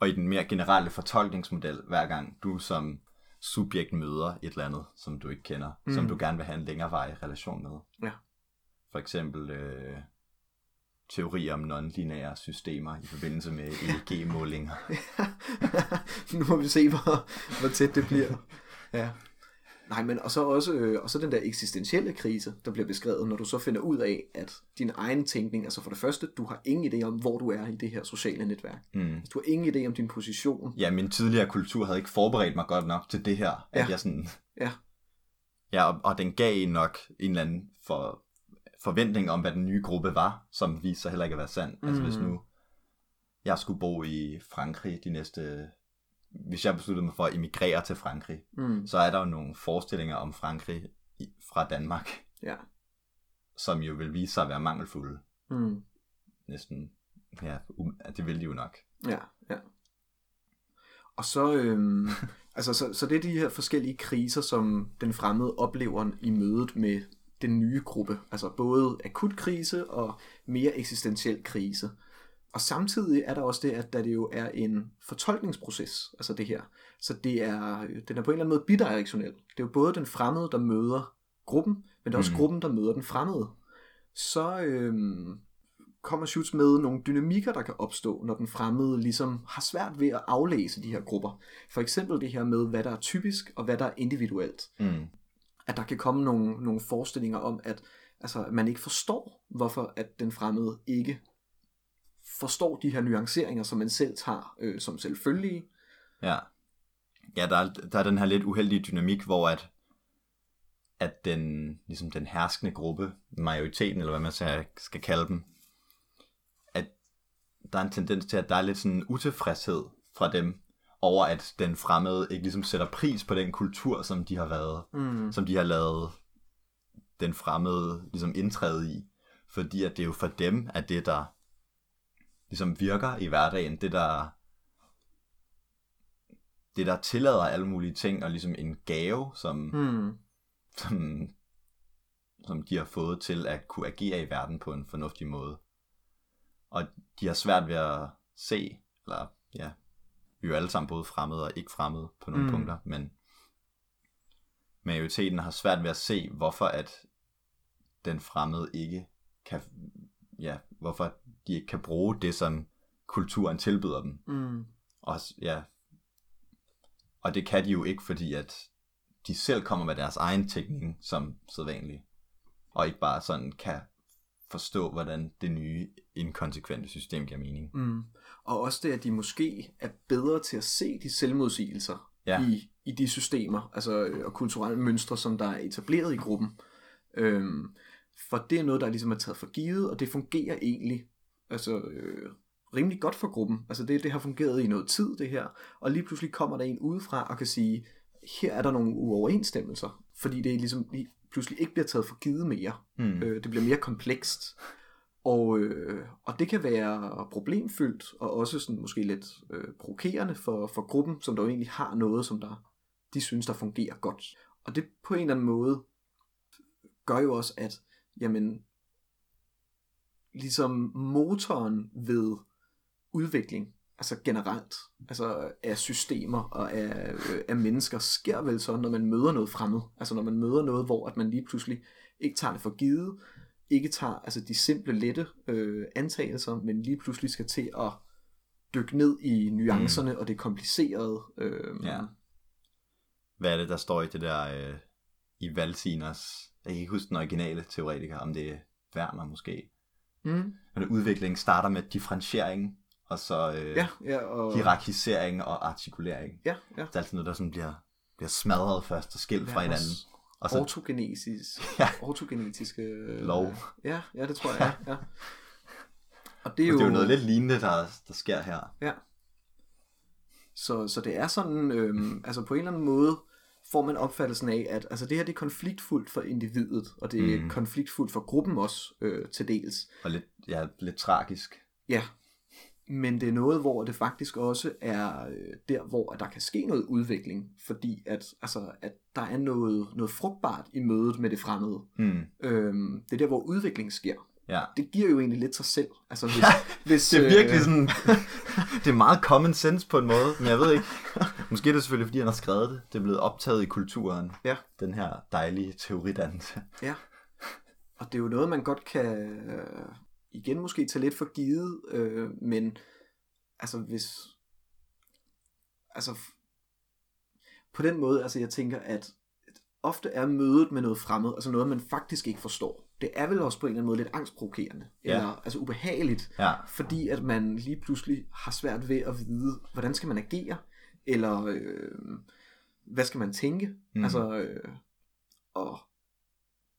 Og i den mere generelle fortolkningsmodel, hver gang du som subjekt møder et eller andet, som du ikke kender, mm. som du gerne vil have en længerevarig relation med. Ja. For eksempel øh, teorier om non-lineære systemer i forbindelse med EEG-målinger. nu må vi se, hvor, hvor tæt det bliver. Ja. Nej, men og så også øh, og så den der eksistentielle krise, der bliver beskrevet, når du så finder ud af, at din egen tænkning, altså for det første, du har ingen idé om, hvor du er i det her sociale netværk. Mm. Du har ingen idé om din position. Ja, min tidligere kultur havde ikke forberedt mig godt nok til det her, at Ja. jeg sådan... Ja. Ja, og, og den gav en nok en eller anden for, forventning om, hvad den nye gruppe var, som viste sig heller ikke at være sand. Mm. Altså hvis Mhm. nu jeg skulle bo i Frankrig de næste... Hvis jeg besluttede mig for at emigrere til Frankrig, Mm. så er der jo nogle forestillinger om Frankrig i, fra Danmark, Ja. som jo vil vise sig at være mangelfulde. Mm. Næsten, ja, um, det vil de jo nok. Ja, ja. Og så, øhm, altså, så, så det er de her forskellige kriser, som den fremmede oplever i mødet med den nye gruppe. Altså både akut krise og mere eksistentiel krise. Og samtidig er der også det, at der det jo er en fortolkningsproces, altså det her. Så det er, den er på en eller anden måde bidirektionel. Det er jo både den fremmede, der møder gruppen, men det er også Mhm. gruppen, der møder den fremmede. Så øhm, kommer Schutz med nogle dynamikker, der kan opstå, når den fremmede ligesom har svært ved at aflæse de her grupper. For eksempel det her med, hvad der er typisk og hvad der er individuelt. Mm. At der kan komme nogle, nogle forestillinger om, at altså, man ikke forstår, hvorfor at den fremmede ikke forstår de her nuanceringer, som man selv tager øh, som selvfølgelige. Ja. Ja, der er, der er den her lidt uheldige dynamik, hvor at at den, ligesom den herskende gruppe, majoriteten, eller hvad man skal, skal kalde dem, at der er en tendens til, at der er lidt sådan utilfredshed fra dem, over at den fremmede ikke ligesom sætter pris på den kultur, som de har været, Mm. som de har lavet den fremmede ligesom indtræde i. Fordi at det er jo for dem, at det der ligesom virker i hverdagen, det der det der tillader alle mulige ting, og ligesom en gave, som, Mm. som, som de har fået til at kunne agere i verden på en fornuftig måde. Og de har svært ved at se, eller ja, vi er jo alle sammen både fremmede og ikke fremmede på nogle Mm. punkter, men majoriteten har svært ved at se, hvorfor at den fremmede ikke kan, ja, hvorfor de ikke kan bruge det, som kulturen tilbyder dem. Mm. Og, ja, og det kan de jo ikke, fordi at de selv kommer med deres egen teknik som sædvanligt, og ikke bare sådan kan forstå, hvordan det nye inkonsekvente system giver mening. Mm. Og også det, at de måske er bedre til at se de selvmodsigelser Ja. i, i de systemer, altså øh, og kulturelle mønstre, som der er etableret i gruppen. Øhm, for det er noget, der ligesom er taget for givet, og det fungerer egentlig altså, øh, rimelig godt for gruppen. Altså det, det har fungeret i noget tid, det her. Og lige pludselig kommer der en udefra og kan sige, her er der nogle uoverensstemmelser, fordi det ligesom lige pludselig ikke bliver taget for givet mere. Hmm. Øh, det bliver mere komplekst. Og, øh, og det kan være problemfyldt, og også sådan måske lidt øh, provokerende for, for gruppen, som der jo egentlig har noget, som der de synes, der fungerer godt. Og det på en eller anden måde gør jo også, at jamen, ligesom motoren ved udvikling, altså generelt, altså af systemer og af, øh, af mennesker, sker vel så, når man møder noget fremmed. Altså når man møder noget, hvor at man lige pludselig ikke tager det for givet, ikke tager altså de simple, lette øh, antagelser, men lige pludselig skal til at dykke ned i nuancerne mm. og det komplicerede. Øh, Ja. Hvad er det, der står i det der, øh, i Valsiners, jeg kan ikke huske den originale teoretiker, om det er Werner måske. Mm, Men udviklingen starter med differentiering, og så øh, ja, ja, og, hierarkisering og artikulering. ja, ja. Det er altid noget, der sådan bliver, bliver smadret først og skilt fra Ja, hinanden. også Og så, Ortogenesis, Ja. ortogenetiske øh, Lov. Ja, ja, det tror jeg. Ja, ja. Og det er det jo, er jo noget lidt lignende, der, der sker her. Ja. Så, så det er sådan, øhm, altså på en eller anden måde får man opfattelsen af, at altså det her det er konfliktfuldt for individet, og det er Mm. konfliktfuldt for gruppen også øh, til dels. Og lidt, ja, lidt tragisk. Ja, men det er noget, hvor det faktisk også er øh, der, hvor at der kan ske noget udvikling, fordi at, altså, at der er noget, noget frugtbart i mødet med det fremmede. Hmm. Øhm, det er der, hvor udvikling sker. Ja. Det giver jo egentlig lidt sig selv. Altså, hvis, Ja, hvis, Det er virkelig øh, sådan, det er meget common sense på en måde, men jeg ved ikke. Måske er det selvfølgelig, fordi han har skrevet det. Det er blevet optaget i kulturen. Ja. Den her dejlige teoridannelse. Ja. Og det er jo noget, man godt kan øh, igen måske tage lidt for givet, øh, men altså hvis altså på den måde, altså jeg tænker, at ofte er mødet med noget fremmed, altså noget, man faktisk ikke forstår. Det er vel også på en eller anden måde lidt angstprovokerende, Ja. eller altså ubehageligt, Ja. fordi at man lige pludselig har svært ved at vide, hvordan skal man agere, eller øh, hvad skal man tænke, mm. altså, øh, og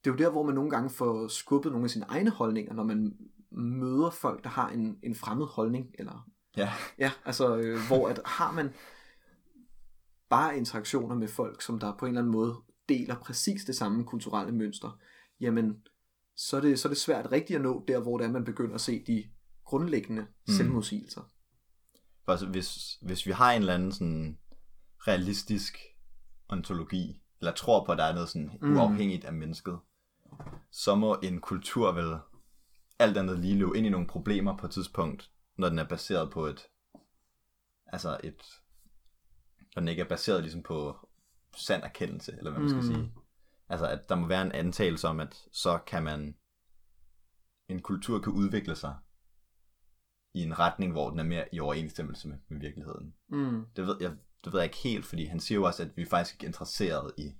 det er jo der, hvor man nogle gange får skubbet nogle af sine egne holdninger, når man møder folk, der har en, en fremmed holdning, eller Ja. ja, altså, øh, hvor at har man bare interaktioner med folk, som der på en eller anden måde deler præcis det samme kulturelle mønster, jamen, så er det, så er det svært rigtigt at nå der, hvor det er, man begynder at se de grundlæggende mm. selvmodsigelser. Altså, hvis, hvis vi har en eller anden sådan realistisk ontologi, eller tror på, at der er noget sådan Mm. uafhængigt af mennesket, så må en kultur vel alt andet lige løbe ind i nogle problemer på et tidspunkt, når den er baseret på et, altså et, når den ikke er baseret ligesom på sand erkendelse, eller hvad man skal Mm. sige. Altså, at der må være en antagelse om, at så kan man, en kultur kan udvikle sig i en retning, hvor den er mere i overensstemmelse med, med virkeligheden. Mm. Det ved, jeg, det ved jeg ikke helt, fordi han siger jo også, at vi er faktisk ikke interesseret i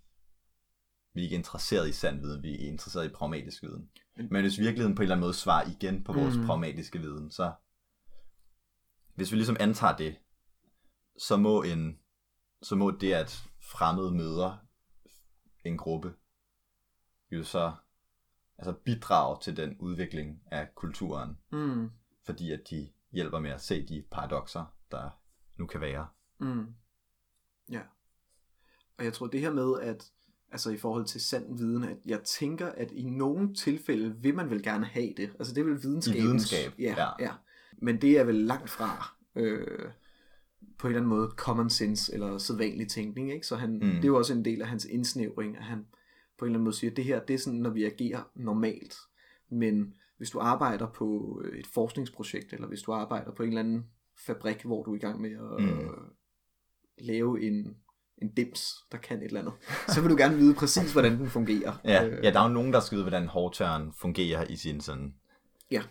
vi er ikke interesseret i sand viden, vi er interesseret i pragmatisk viden. Men- hvis virkeligheden på en eller anden måde svarer igen på vores mm. pragmatiske viden, så hvis vi ligesom antager det, så må en så må det, at fremmede møder en gruppe, jo så altså bidrager til den udvikling af kulturen, Mm. fordi at de hjælper med at se de paradoxer, der nu kan være. Mm. Ja. Og jeg tror det her med, at altså i forhold til sand viden, at jeg tænker, at i nogle tilfælde vil man vel gerne have det. Altså det er vel videnskabens... I videnskab, ja, ja. ja. Men det er vel langt fra øh, på en eller anden måde common sense eller sædvanlig tænkning. Ikke? Så han, mm. det er jo også en del af hans indsnævring, at han på en eller anden måde siger, at det her det er sådan, når vi agerer normalt. Men hvis du arbejder på et forskningsprojekt, eller hvis du arbejder på en eller anden fabrik, hvor du er i gang med at mm. lave en, en dims, der kan et eller andet, så vil du gerne vide præcis, hvordan den fungerer. Ja, ja der er jo nogen, der skal vide, hvordan hårdtørren fungerer i sin sådan... Ja.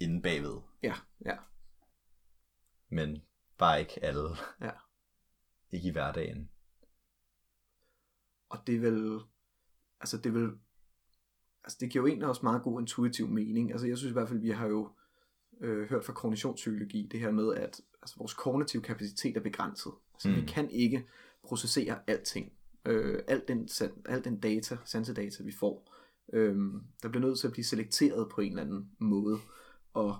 Inden bagved. Ja, ja. Men bare ikke alle. Ja. ikke i hverdagen. Og det er vel... Altså det er vel... Altså det giver jo egentlig også meget god intuitiv mening. Altså jeg synes i hvert fald, vi har jo øh, hørt fra kognitionspsykologi, det her med, at altså, vores kognitive kapacitet er begrænset. Altså, mm. vi kan ikke processere alting. Øh, alt, den, alt den data, sansedata, vi får, øh, der bliver nødt til at blive selekteret på en eller anden måde. Og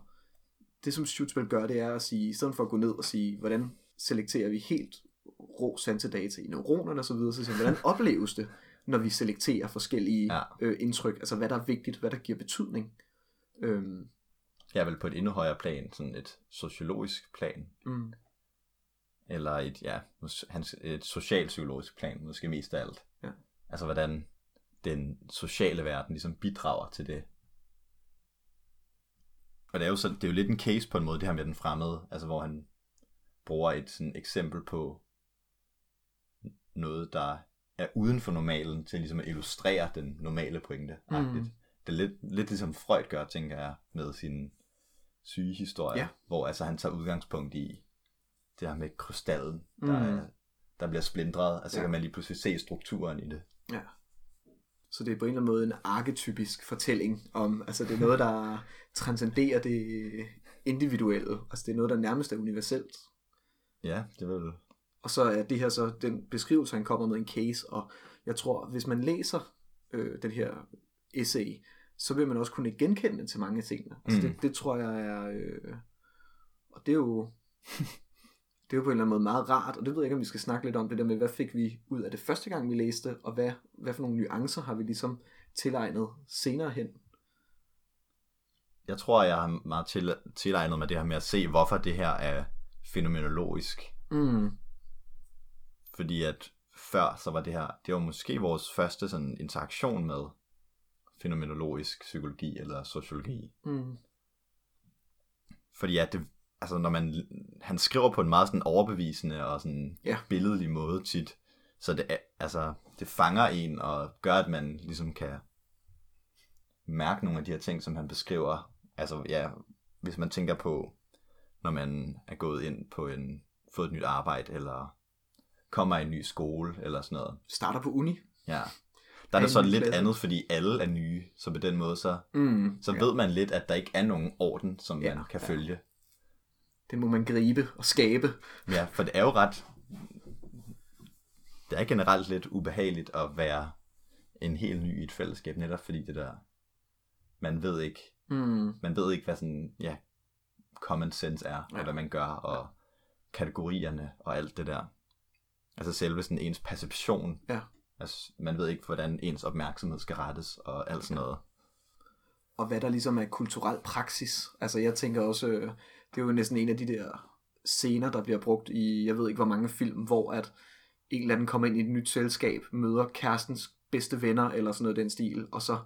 det, som Schutzfeld gør, det er at sige, i stedet for at gå ned og sige, hvordan selekterer vi helt rå sansedata i neuronerne osv., så siger hvordan opleves det, når vi selekterer forskellige ja. øh, indtryk, altså hvad der er vigtigt, hvad der giver betydning. Øhm, jeg er vel på et endnu højere plan, sådan et sociologisk plan. Mm. Eller et, ja, et socialpsykologisk plan, måske mest af alt. Ja. Altså hvordan den sociale verden ligesom bidrager til det. Og det er jo, så, det er jo lidt en case på en måde, det her med den fremmede, altså hvor han bruger et sådan eksempel på noget, der er uden for normalen, til ligesom at illustrere den normale pointe. Mm. Det er lidt, lidt ligesom Freud gør, tænker jeg, med sin sygehistorie, ja. hvor altså han tager udgangspunkt i det her med krystallen, der, mm. er, der bliver splindret, og så ja. kan man lige pludselig se strukturen i det. Ja. Så det er på en eller anden måde en arketypisk fortælling om, altså det er noget, der transcenderer det individuelle, altså det er noget, der nærmest er universelt. Ja, det vil Og så er det her så den beskrivelse, han kommer med en case, og jeg tror, hvis man læser øh, den her essay, så vil man også kunne genkende til mange af tingene. Altså mm. det, det tror jeg er... Øh, og det er jo... det er jo på en eller anden måde meget rart, og det ved jeg ikke, om vi skal snakke lidt om det der med, hvad fik vi ud af det første gang, vi læste, og hvad, hvad for nogle nuancer har vi ligesom tilegnet senere hen. Jeg tror, jeg har meget til, tilegnet med det her med at se, hvorfor det her er fænomenologisk. Mm. Fordi at før, så var det her, det var måske vores første sådan interaktion med fænomenologisk psykologi eller sociologi. Mm. Fordi ja, det, altså når man, han skriver på en meget sådan overbevisende og sådan ja. billedlig måde tit, så det, altså, det fanger en og gør, at man ligesom kan mærke nogle af de her ting, som han beskriver. Altså ja, hvis man tænker på, når man er gået ind på en, fået et nyt arbejde, eller kommer i en ny skole, eller sådan noget. Starter på uni. Ja, der er det så lidt klasse. andet, fordi alle er nye, så på den måde, så, mm, så ja. ved man lidt, at der ikke er nogen orden, som ja, man kan ja. følge. Det må man gribe og skabe. Ja, for det er jo ret... Det er generelt lidt ubehageligt at være en helt ny i et fællesskab, netop fordi det der... Man ved ikke, mm. man ved ikke, hvad sådan, ja, common sense er, ja. og hvad man gør, og ja. kategorierne og alt det der. Altså selve sådan ens perception ja. Altså, man ved ikke, hvordan ens opmærksomhed skal rettes og alt sådan noget. Og hvad der ligesom er kulturel praksis. Altså, jeg tænker også, øh, det er jo næsten en af de der scener, der bliver brugt i, jeg ved ikke hvor mange film, hvor at en eller anden kommer ind i et nyt selskab, møder kærestens bedste venner, eller sådan noget den stil, og så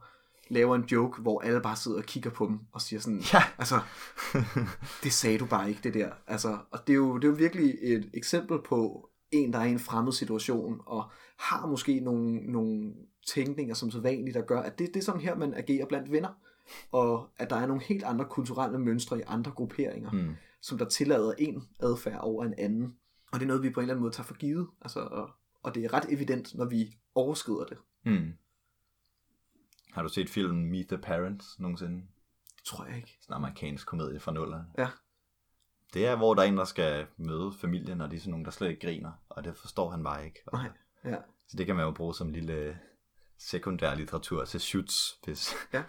laver en joke, hvor alle bare sidder og kigger på dem, og siger sådan, ja. altså, det sagde du bare ikke, det der. Altså, og det er, jo, det er jo virkelig et eksempel på en, der er i en fremmed situation, og har måske nogle, nogle tænkninger som så vanligt, der gør, at det, det er sådan her, man agerer blandt venner, og at der er nogle helt andre kulturelle mønstre i andre grupperinger, mm. som der tillader en adfærd over en anden. Og det er noget, vi på en eller anden måde tager for givet, altså, og, og det er ret evident, når vi overskrider det. Mm. Har du set filmen Meet the Parents nogensinde? Det tror jeg ikke. Sådan en amerikansk komedie fra nullerne. Ja. Det er, hvor der er en, der skal møde familien, og de er sådan nogen, der slet ikke griner, og det forstår han bare ikke. Og Nej, ja. Så det kan man jo bruge som lille sekundær litteratur til shoots, hvis... Ja.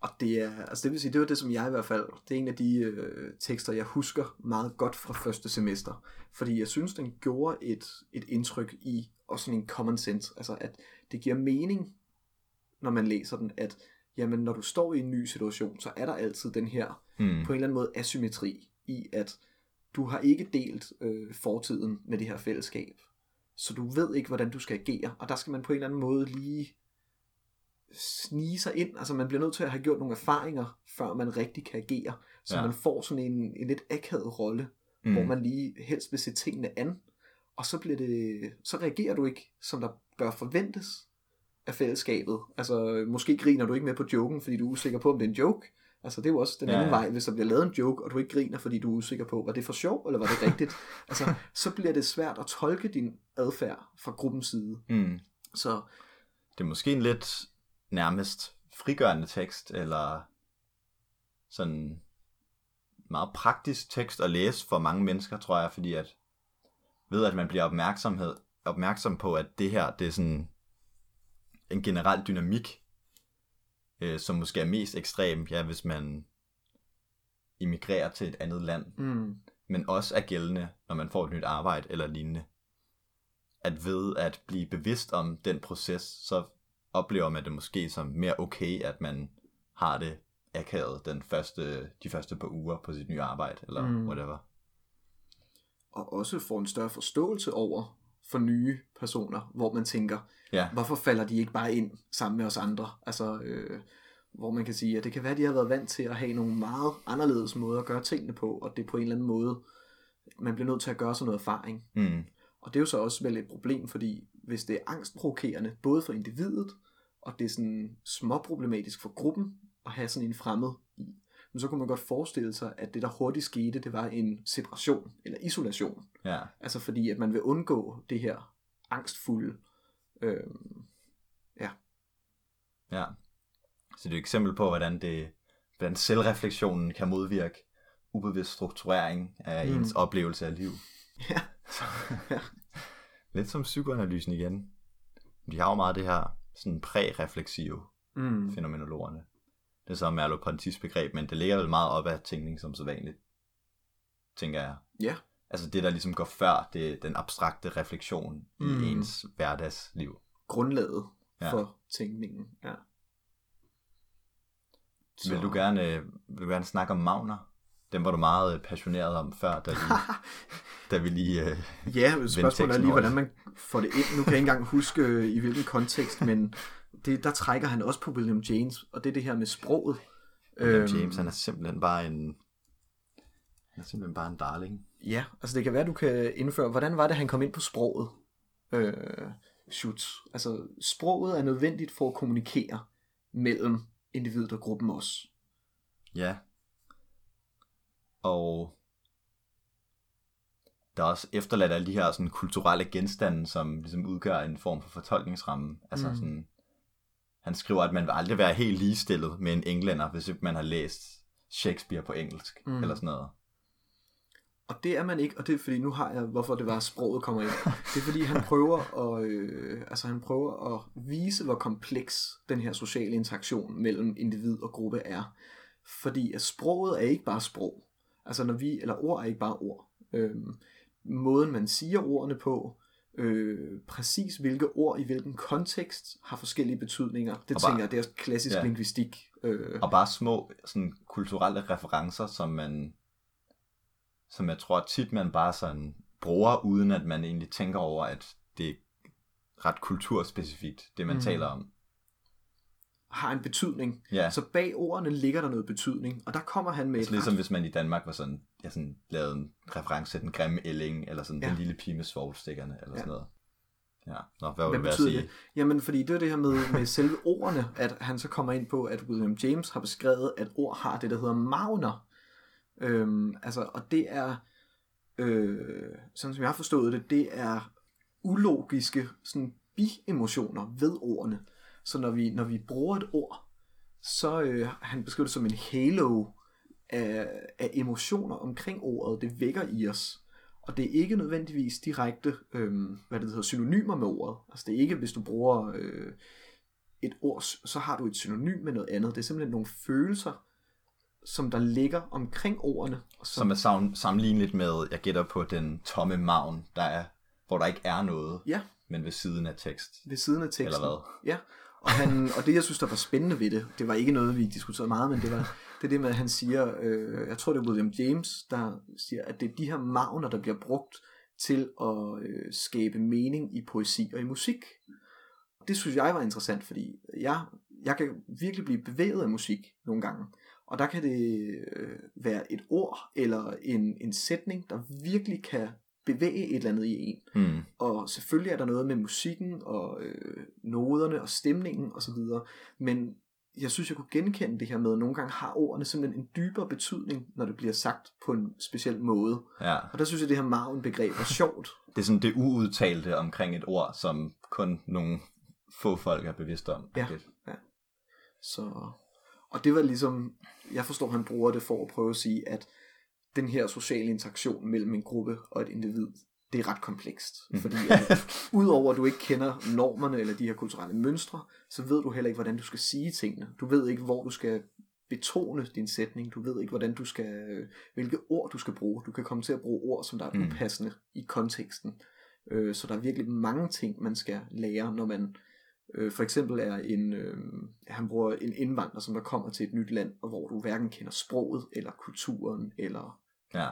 Og det er, altså det vil sige, det var det, som jeg i hvert fald, det er en af de øh, tekster, jeg husker meget godt fra første semester. Fordi jeg synes, den gjorde et, et indtryk i, også sådan en common sense, altså at det giver mening, når man læser den, at jamen, når du står i en ny situation, så er der altid den her, Mm. på en eller anden måde, asymmetri i, at du har ikke delt øh, fortiden med det her fællesskab. Så du ved ikke, hvordan du skal agere, og der skal man på en eller anden måde lige snige sig ind. Altså man bliver nødt til at have gjort nogle erfaringer, før man rigtig kan agere. Så Ja. man får sådan en, en lidt akavet rolle, mm. hvor man lige helst vil se tingene an. Og så, bliver det, så reagerer du ikke, som der bør forventes af fællesskabet. Altså måske griner du ikke med på joken, fordi du er usikker på, om det er en joke. Altså det er jo også den Ja, anden vej, hvis der bliver lavet en joke, og du ikke griner, fordi du er usikker på, var det for sjov, eller var det rigtigt? altså så bliver det svært at tolke din adfærd fra gruppens side. Mm. Så Det er måske en lidt nærmest frigørende tekst, eller sådan meget praktisk tekst at læse for mange mennesker, tror jeg, fordi at ved at man bliver opmærksomhed, opmærksom på, at det her, det er sådan en generel dynamik, øh, som måske er mest ekstrem, ja, hvis man immigrerer til et andet land, mm, men også er gældende, når man får et nyt arbejde eller lignende. At ved at blive bevidst om den proces, så oplever man det måske som mere okay, at man har det akavet den første, de første par uger på sit nye arbejde, eller Mm. whatever. og også får en større forståelse over for nye personer, hvor man tænker, Ja, hvorfor falder de ikke bare ind sammen med os andre? Altså, øh, hvor man kan sige, at det kan være, at de har været vant til at have nogle meget anderledes måder at gøre tingene på, og det er på en eller anden måde, man bliver nødt til at gøre sig noget erfaring. mm. Og det er jo så også vel et problem, fordi hvis det er angstprovokerende, både for individet, og det er sådan småproblematisk for gruppen at have sådan en fremmed i, men så kunne man godt forestille sig, at det der hurtigt skete, det var en separation eller isolation. ja. Altså fordi, at man vil undgå det her angstfulde. Øh, Ja. Så det er et eksempel på, hvordan, det, hvordan selvreflektionen kan modvirke ubevidst strukturering af Mm. ens oplevelse af liv. Ja. Ja. Lidt som psykoanalysen igen. De har jo meget det her sådan prærefleksive mm, fænomenologerne. Det er så Merleau-Pontis begreb, men det ligger vel meget op af tænkning som så vanligt, tænker jeg. ja, Altså det, der ligesom går før, det er den abstrakte refleksion mm. Mm. i ens hverdagsliv. grundlaget Ja. for tænkningen. Ja. Så. Vil, du gerne, øh, vil du gerne snakke om Magner? Den var du meget øh, passioneret om før, da vi, da vi lige... Øh, Ja, spørgsmålet er lige, hvordan man får det ind. Nu kan jeg ikke engang huske, øh, i hvilken kontekst, men det, der trækker han også på William James, og det er det her med sproget. William Øhm, James, han er simpelthen bare en... Han er simpelthen bare en darling. Ja, altså det kan være, du kan indføre, hvordan var det, han kom ind på sproget? Øh, Schutz. Altså, sproget er nødvendigt for at kommunikere mellem individet og gruppen også. Ja. Og der er også efterladt alle de her sådan, kulturelle genstande, som ligesom udgør en form for fortolkningsramme. Altså Mm. sådan, han skriver, at man vil aldrig være helt ligestillet med en englænder, hvis ikke man har læst Shakespeare på engelsk, Mm. eller sådan noget. Og det er man ikke, og det er fordi, nu har jeg, hvorfor det var, sproget kommer ind. Det er fordi, han prøver at, øh, altså han prøver at vise, hvor kompleks den her sociale interaktion mellem individ og gruppe er. Fordi at sproget er ikke bare sprog. Altså når vi, eller ord er ikke bare ord. Øhm, måden man siger ordene på, øh, præcis hvilke ord i hvilken kontekst har forskellige betydninger. Det Og bare- tænker jeg, det er klassisk Ja. lingvistik. Øh, Og bare små sådan, kulturelle referencer, som man som jeg tror tit man bare sådan bruger, uden at man egentlig tænker over, at det er ret kulturspecifikt, det man mm. taler om. Har en betydning. Ja, Så bag ordene ligger der noget betydning, og der kommer han med altså et ligesom ret- hvis man i Danmark var sådan, ja, sådan lavet en reference til den grimme ælling, eller sådan Ja. den lille pige med svovlstikkerne, eller Ja. sådan noget. Ja, Nå, hvad Hvad betyder sige? det? Jamen, fordi det er det her med, med selve ordene, at han så kommer ind på, at William James har beskrevet, at ord har det, der hedder magner. Øhm, altså, og det er, øh, sådan som jeg har forstået det, det er ulogiske sådan bi-emotioner ved ordene. Så når vi, når vi bruger et ord, så øh, han beskriver det som en halo af, af emotioner omkring ordet, det vækker i os. Og det er ikke nødvendigvis direkte, øh, hvad det hedder, synonymer med ordet. Altså det er ikke, hvis du bruger øh, et ord, så har du et synonym med noget andet. Det er simpelthen nogle følelser, som der ligger omkring ordene. Og Som er sam- sammenligneligt med, jeg gætter på den tomme maven, der er, hvor der ikke er noget, Ja, men ved siden af tekst. ved siden af teksten. Eller hvad? Ja, og, han, og det jeg synes, der var spændende ved det, det var ikke noget, vi diskuterede meget, men det var det, er det med, at han siger, øh, jeg tror det er William James, der siger, at det er de her magner, der bliver brugt til at øh, skabe mening i poesi og i musik. Det synes jeg var interessant, fordi jeg, jeg kan virkelig blive bevæget af musik nogle gange. Og der kan det øh, være et ord eller en, en sætning, der virkelig kan bevæge et eller andet i en. Mm. Og selvfølgelig er der noget med musikken og øh, noderne og stemningen osv. Men jeg synes, jeg kunne genkende det her med, at nogle gange har ordene simpelthen en dybere betydning, når det bliver sagt på en speciel måde. Ja. Og der synes jeg, det her maven-begreb var sjovt. Det er sådan det uudtalte omkring et ord, som kun nogle få folk er bevidste om. Ja. Det- Så, og det var ligesom, jeg forstår, han bruger det for at prøve at sige, at den her sociale interaktion mellem en gruppe og et individ, det er ret komplekst. Fordi at, udover at du ikke kender normerne eller de her kulturelle mønstre, så ved du heller ikke, hvordan du skal sige tingene. Du ved ikke, hvor du skal betone din sætning. Du ved ikke, hvordan du skal, hvilke ord du skal bruge. Du kan komme til at bruge ord, som der er Mm. upassende i konteksten. Øh, Så der er virkelig mange ting, man skal lære, når man øh, for eksempel er en, øh, han bruger en indvandrer, som der kommer til et nyt land, og hvor du hverken kender sproget, eller kulturen, eller... Ja.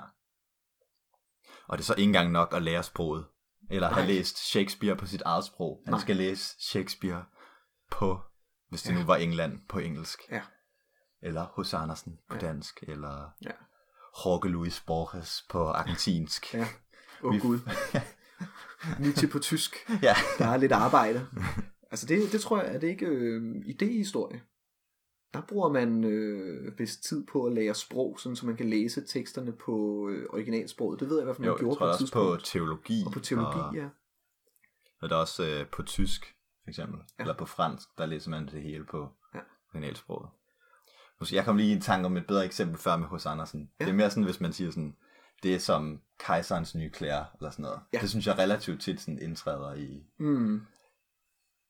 Og det er så ikke engang nok at lære sproget. Eller have Nej. læst Shakespeare på sit eget sprog. Han Nej. skal læse Shakespeare på, hvis det Ja. nu var England, på engelsk. Ja. Eller hos Andersen på Ja. dansk. Eller Ja. Jorge Luis Borges på argentinsk. Ja. Åh oh, Vi- gud. Nietzsche på tysk. ja. Der er lidt arbejde. Altså det, det tror jeg, er det ikke øh, idéhistorie. Der bruger man øh, vist tid på at lære sprog, sådan så man kan læse teksterne på øh, originalsproget. Det ved jeg i hvert fald, man Jo, jeg gjorde tror på et også på tidspunkt. teologi. og på teologi, og, ja. og der er også øh, på tysk, for eksempel. Ja. Eller på fransk, der læser man det hele på Ja. originalsproget. Måske, jeg kom lige i tanke om et bedre eksempel før med hos Andersen. Ja. Det er mere sådan, hvis man siger sådan, det er som kejserens nye klæder, eller sådan noget. Ja. Det synes jeg relativt tit sådan indtræder i, Mm,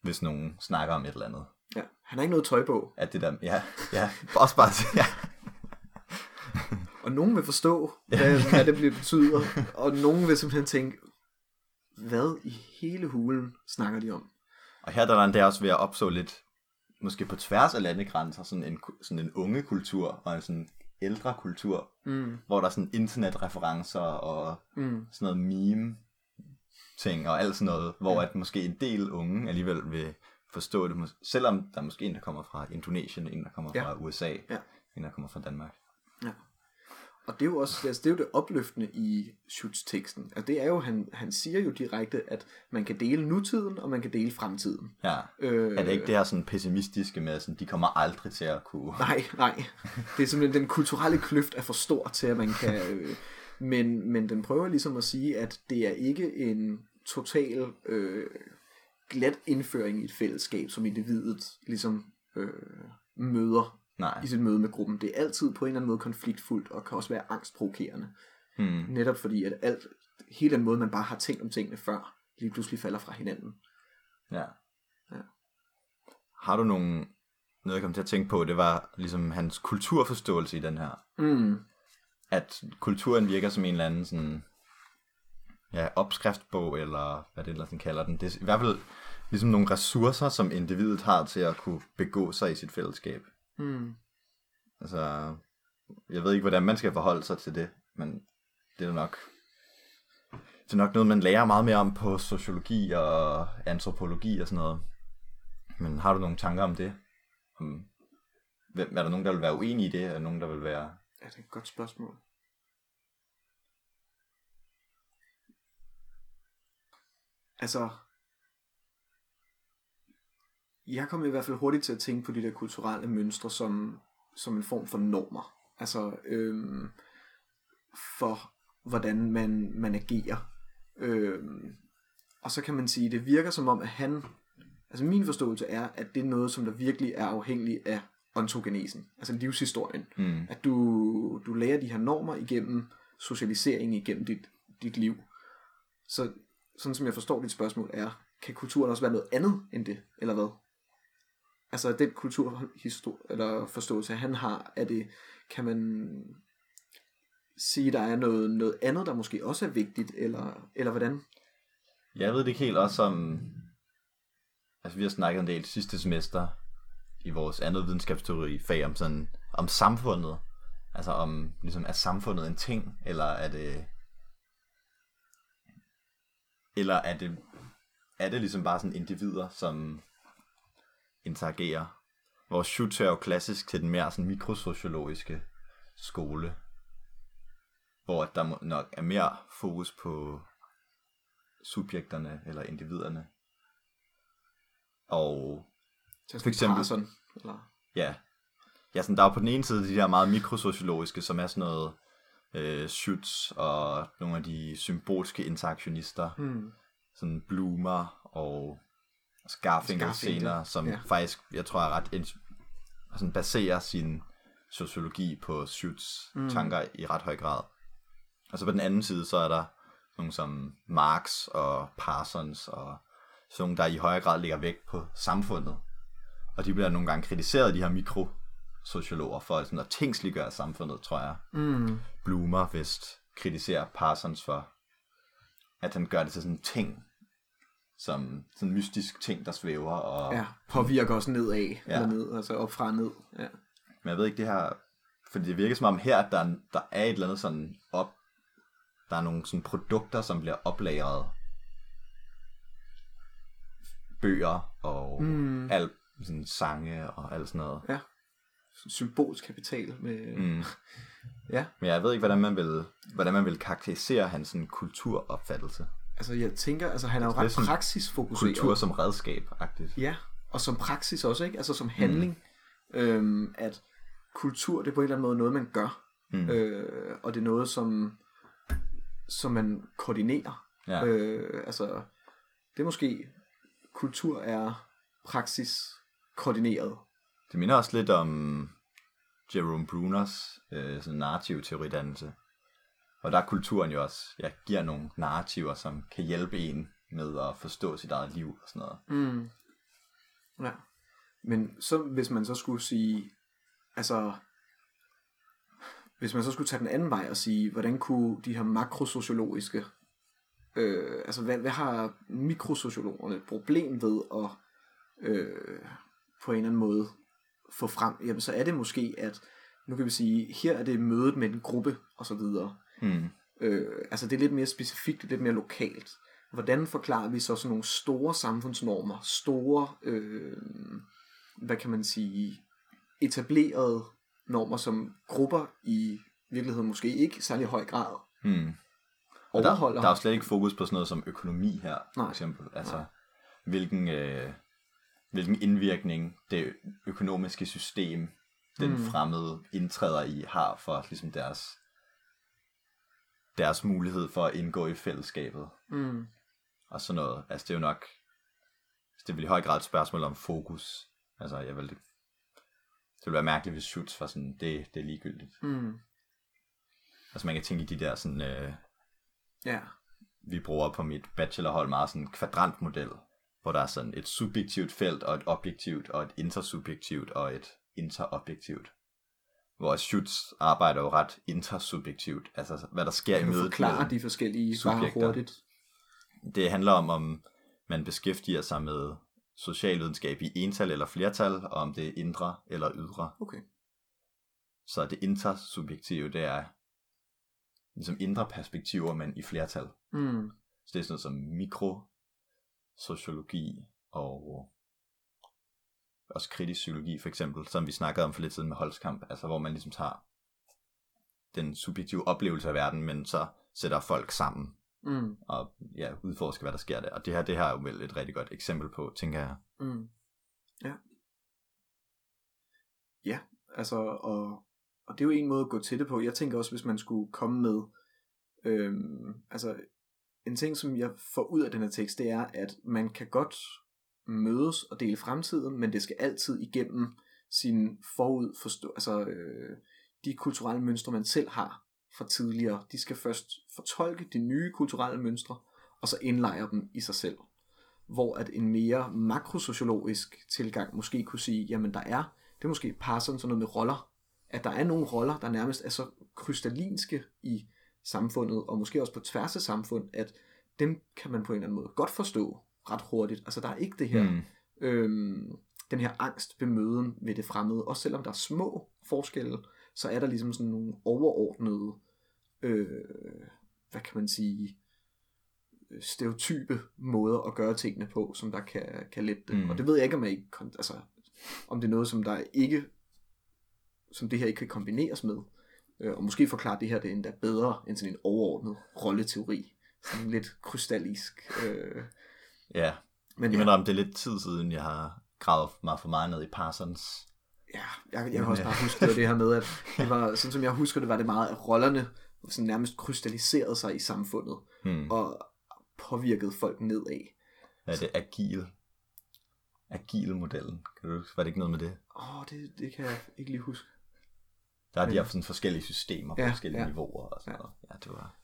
hvis nogen snakker om et eller andet. Ja. Han har ikke noget tøj på. At det der, ja, ja, også bare, ja, Og nogen vil forstå, hvad, hvad det bliver betyder. Og nogen vil simpelthen tænke, hvad i hele hulen snakker de om? Og her der er der også ved at opstå lidt, måske på tværs af landegrænser, sådan en, sådan en unge kultur og en sådan ældre kultur, Mm, hvor der er sådan internetreferencer og mm, sådan noget meme ting og alt sådan noget, hvor Ja. at måske en del unge alligevel vil forstå det, selvom der er måske en, der kommer fra Indonesien, en, der kommer Ja. fra USA, Ja. en, der kommer fra Danmark. ja. Og det er jo også altså det, er jo det opløftende i Schutz teksten. Altså det er jo, han, han siger jo direkte, at man kan dele nutiden, og man kan dele fremtiden. Ja. Øh, Er det ikke det her sådan pessimistiske med, sådan, de kommer aldrig til at kunne... Nej, nej. Det er simpelthen, den kulturelle kløft er for stor til, at man kan... Øh, men, men den prøver ligesom at sige, at det er ikke en total øh, glat indføring i et fællesskab, som individet ligesom øh, møder Nej. i sit møde med gruppen. Det er altid på en eller anden måde konfliktfuldt, og kan også være angstprovokerende. Hmm. Netop fordi, at alt, hele den måde, man bare har tænkt om tingene før, lige pludselig falder fra hinanden. Ja. Ja. Har du nogen... Noget, jeg kom til at tænke på, det var ligesom hans kulturforståelse i den her. Mm. At kulturen virker som en eller anden sådan... Ja, opskriftbog, eller hvad det ellers den kalder den. Det er i hvert fald ligesom nogle ressourcer, som individet har til at kunne begå sig i sit fællesskab. Mm. Altså, jeg ved ikke, hvordan man skal forholde sig til det, men det er nok, det er nok noget, man lærer meget mere om på sociologi og antropologi og sådan noget. Men har du nogle tanker om det? Om, er der nogen, der vil være uenige i det, og nogen, der vil være... Ja, det er et godt spørgsmål. Altså, jeg kommer i hvert fald hurtigt til at tænke på de der kulturelle mønstre som, som en form for normer. Altså, øhm, for hvordan man, man agerer. Øhm, og så kan man sige, det virker som om, at han, altså min forståelse er, at det er noget, som der virkelig er afhængig af ontogenesen, altså livshistorien Mm, at du, du lærer de her normer igennem socialisering, igennem dit, dit liv. Så sådan som jeg forstår dit spørgsmål er, kan kulturen også være noget andet end det, eller hvad? Altså den kulturhistorie, eller forståelse, han har, er det, kan man sige, der er noget, noget andet, der måske også er vigtigt, eller, eller hvordan? Jeg ved det ikke helt også om... Altså, vi har snakket en del sidste semester i vores andet videnskabsteori fag om sådan, om samfundet. Altså om, ligesom, er samfundet en ting, eller er det... Eller er det, er det ligesom bare sådan individer, som interagerer? Vores shoot er jo klassisk til den mere sådan mikrosociologiske skole, hvor der nok er mere fokus på subjekterne eller individerne. Og For eksempel- Parson, eller? ja, ja sådan, der er på den ene side de der meget mikrosociologiske, som er sådan noget øh, Schutz og nogle af de symbolske interaktionister, Hmm. sådan Bloomer og Scarfinger senere, som ja. faktisk, jeg tror, er ret ins- sådan baserer sin sociologi på Schutz Mm. mm. tanker i ret høj grad. Og så på den anden side, så er der nogle som Marx og Parsons og sådan nogle, der i højere grad ligger vægt på samfundet. Og de bliver nogle gange kritiseret, de her mikrosociologer, for sådan at tingsliggøre samfundet, tror jeg. Mm. Bloomer vist kritiserer Parsons for, at han gør det til sådan en ting, som sådan en mystisk ting, der svæver. Og, Ja, påvirker også nedad, ja. Eller ned, altså op fra ned. Ja. Men jeg ved ikke det her, fordi det virker som om her, at der, der er et eller andet sådan op, der er nogle sådan produkter, som bliver oplagret. Bøger og mm. alt, sådan sange og alt sådan noget. ja. Symbolsk kapital med... Mm. Ja, Men jeg ved ikke, hvordan man vil, hvordan man vil karakterisere hans sådan kulturopfattelse. altså jeg tænker, altså han er jo er ret praksisfokuseret. Kultur som redskab-agtigt. Ja, og som praksis også, ikke? Altså som handling. Mm. Øhm, at kultur, det er på en eller anden måde noget, man gør. Mm. Øh, og det er noget, som, som man koordinerer. Ja. Øh, altså, det er måske, kultur er praksis koordineret. Det minder også lidt om Jerome Bruners øh, sådan narrativ teoridannelse. Og der er kulturen jo også, ja, giver nogle narrativer, som kan hjælpe en med at forstå sit eget liv og sådan noget. Mm. Ja. Men så hvis man så skulle sige, altså, hvis man så skulle tage den anden vej og sige, hvordan kunne de her makrosociologiske, øh, altså hvad, hvad har mikrosociologerne et problem ved at øh, på en eller anden måde få frem, jamen så er det måske, at nu kan vi sige, her er det mødet med en gruppe og så videre. Mm. Øh, altså det er lidt mere specifikt, lidt mere lokalt. Hvordan forklarer vi så sådan nogle store samfundsnormer, store, øh, hvad kan man sige, etablerede normer, som grupper i virkeligheden måske ikke særlig høj grad Mm. Og der, der er slet ikke fokus på sådan noget som økonomi her, for Nej. eksempel. Altså, hvilken, øh, hvilken indvirkning det økonomiske system, den Mm. mm. fremmede indtræder i, har for ligesom deres, deres mulighed for at indgå i fællesskabet. Mm, og sådan noget. Altså det er jo nok, det vil i høj grad et spørgsmål om fokus. Altså jeg vil, det ville være mærkeligt, hvis Schutz var sådan, det, det er ligegyldigt. mm, Altså man kan tænke i de der sådan, øh, ja, vi bruger på mit bachelorhold meget sådan en kvadrantmodel, hvor der er sådan et subjektivt felt, og et objektivt, og et intersubjektivt, og et interobjektivt. Hvor Schutz arbejder jo ret intersubjektivt, altså hvad der sker i mødet forklare de forskellige bare subjekter. hurtigt? Det handler om, om man beskæftiger sig med socialvidenskab i ental eller flertal, og om det er indre eller ydre. Okay. Så det intersubjektive, det er ligesom indre perspektiver, men i flertal. Mm, Så det er sådan noget som mikrosociologi og også kritisk psykologi for eksempel, som vi snakkede om for lidt siden med Holskamp, altså hvor man ligesom tager den subjektive oplevelse af verden, men så sætter folk sammen mm, og ja, udforske, hvad der sker der. Og det her, det her er jo vel et rigtig godt eksempel på, tænker jeg. mm. Ja. Ja, altså, og, og det er jo en måde at gå til det på. Jeg tænker også, hvis man skulle komme med, øhm, altså, en ting, som jeg får ud af den her tekst, det er, at man kan godt mødes og dele fremtiden, men det skal altid igennem sin forud forstå, altså øh, de kulturelle mønstre, man selv har fra tidligere. De skal først fortolke de nye kulturelle mønstre, og så indlejre dem i sig selv. Hvor at en mere makrosociologisk tilgang måske kunne sige, jamen der er, det måske passer sådan noget med roller, at der er nogle roller, der nærmest er så krystallinske i samfundet, og måske også på tværs af samfund, at dem kan man på en eller anden måde godt forstå ret hurtigt. Altså der er ikke det her, mm. øhm, den her angst ved møden med det fremmede. Også selvom der er små forskelle, så er der ligesom sådan nogle overordnede, øh, hvad kan man sige, stereotype måder at gøre tingene på, som der kan, kan lette det. Mm. Og det ved jeg ikke, om, jeg ikke, altså, om det er noget, som der ikke, som det her ikke kan kombineres med. Øh, og måske forklare det her det endda bedre end sådan en overordnet rolleteori. Sådan lidt krystallisk. Øh. Ja, men jeg ja. om det er lidt tid siden, jeg har gravet mig for meget ned i Parsons. Ja, jeg, jeg kan også bare huske det, det her med, at det var, sådan som jeg husker det, var det meget, at rollerne sådan nærmest krystalliserede sig i samfundet, hmm. og påvirkede folk nedad. Ja, det er agil. Agile modellen. Kan du Var det ikke noget med det? Åh, oh, det, det kan jeg ikke lige huske. Der er de haft sådan forskellige systemer på ja, forskellige ja. niveauer og sådan ja. noget. Ja, det var...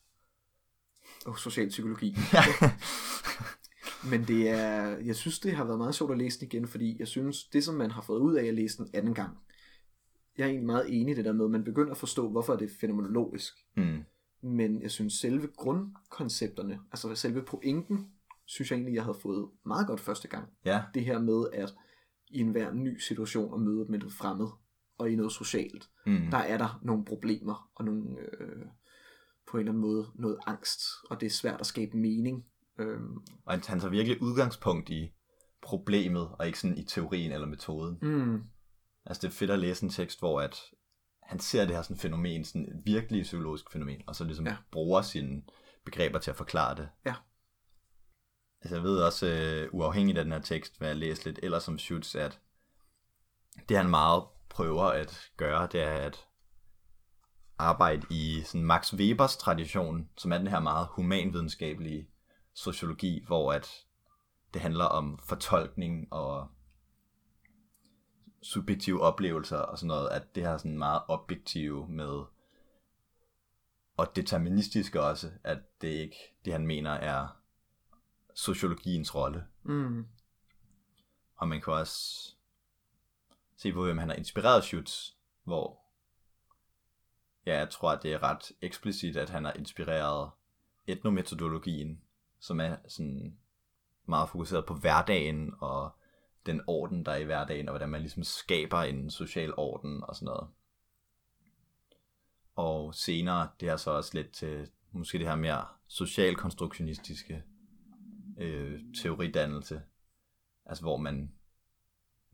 Og oh, social psykologi. Men det er, jeg synes, det har været meget sjovt at læse den igen, fordi jeg synes, det som man har fået ud af at læse den anden gang, jeg er egentlig meget enig i det der med, at man begynder at forstå, hvorfor det er fænomenologisk. Mm. Men jeg synes, selve grundkoncepterne, altså selve pointen, synes jeg egentlig, jeg havde fået meget godt første gang. Ja. Det her med, at i enhver ny situation og møde med noget fremmed, og i noget socialt, mm. der er der nogle problemer, og nogle, øh, på en eller anden måde, noget angst, og det er svært at skabe mening Øhm. Og han, tager virkelig udgangspunkt i problemet, og ikke sådan i teorien eller metoden. Mm. Altså det er fedt at læse en tekst, hvor at han ser det her sådan fænomen, sådan et virkelig psykologisk fænomen, og så ligesom ja. bruger sine begreber til at forklare det. Ja. Altså jeg ved også, uh, uafhængigt af den her tekst, hvad jeg læst lidt ellers som Schutz, at det han meget prøver at gøre, det er at arbejde i sådan Max Webers tradition, som er den her meget humanvidenskabelige sociologi, hvor at det handler om fortolkning og subjektive oplevelser og sådan noget, at det har sådan meget objektive med og deterministiske også, at det ikke det han mener er sociologiens rolle. Mm. Og man kan også se på, hvem han har inspireret shoots, hvor ja, jeg tror, at det er ret eksplicit, at han har inspireret etnometodologien, som er sådan meget fokuseret på hverdagen og den orden, der er i hverdagen, og hvordan man ligesom skaber en social orden og sådan noget. Og senere, det er så også lidt til måske det her mere socialkonstruktionistiske øh, teoridannelse, altså hvor man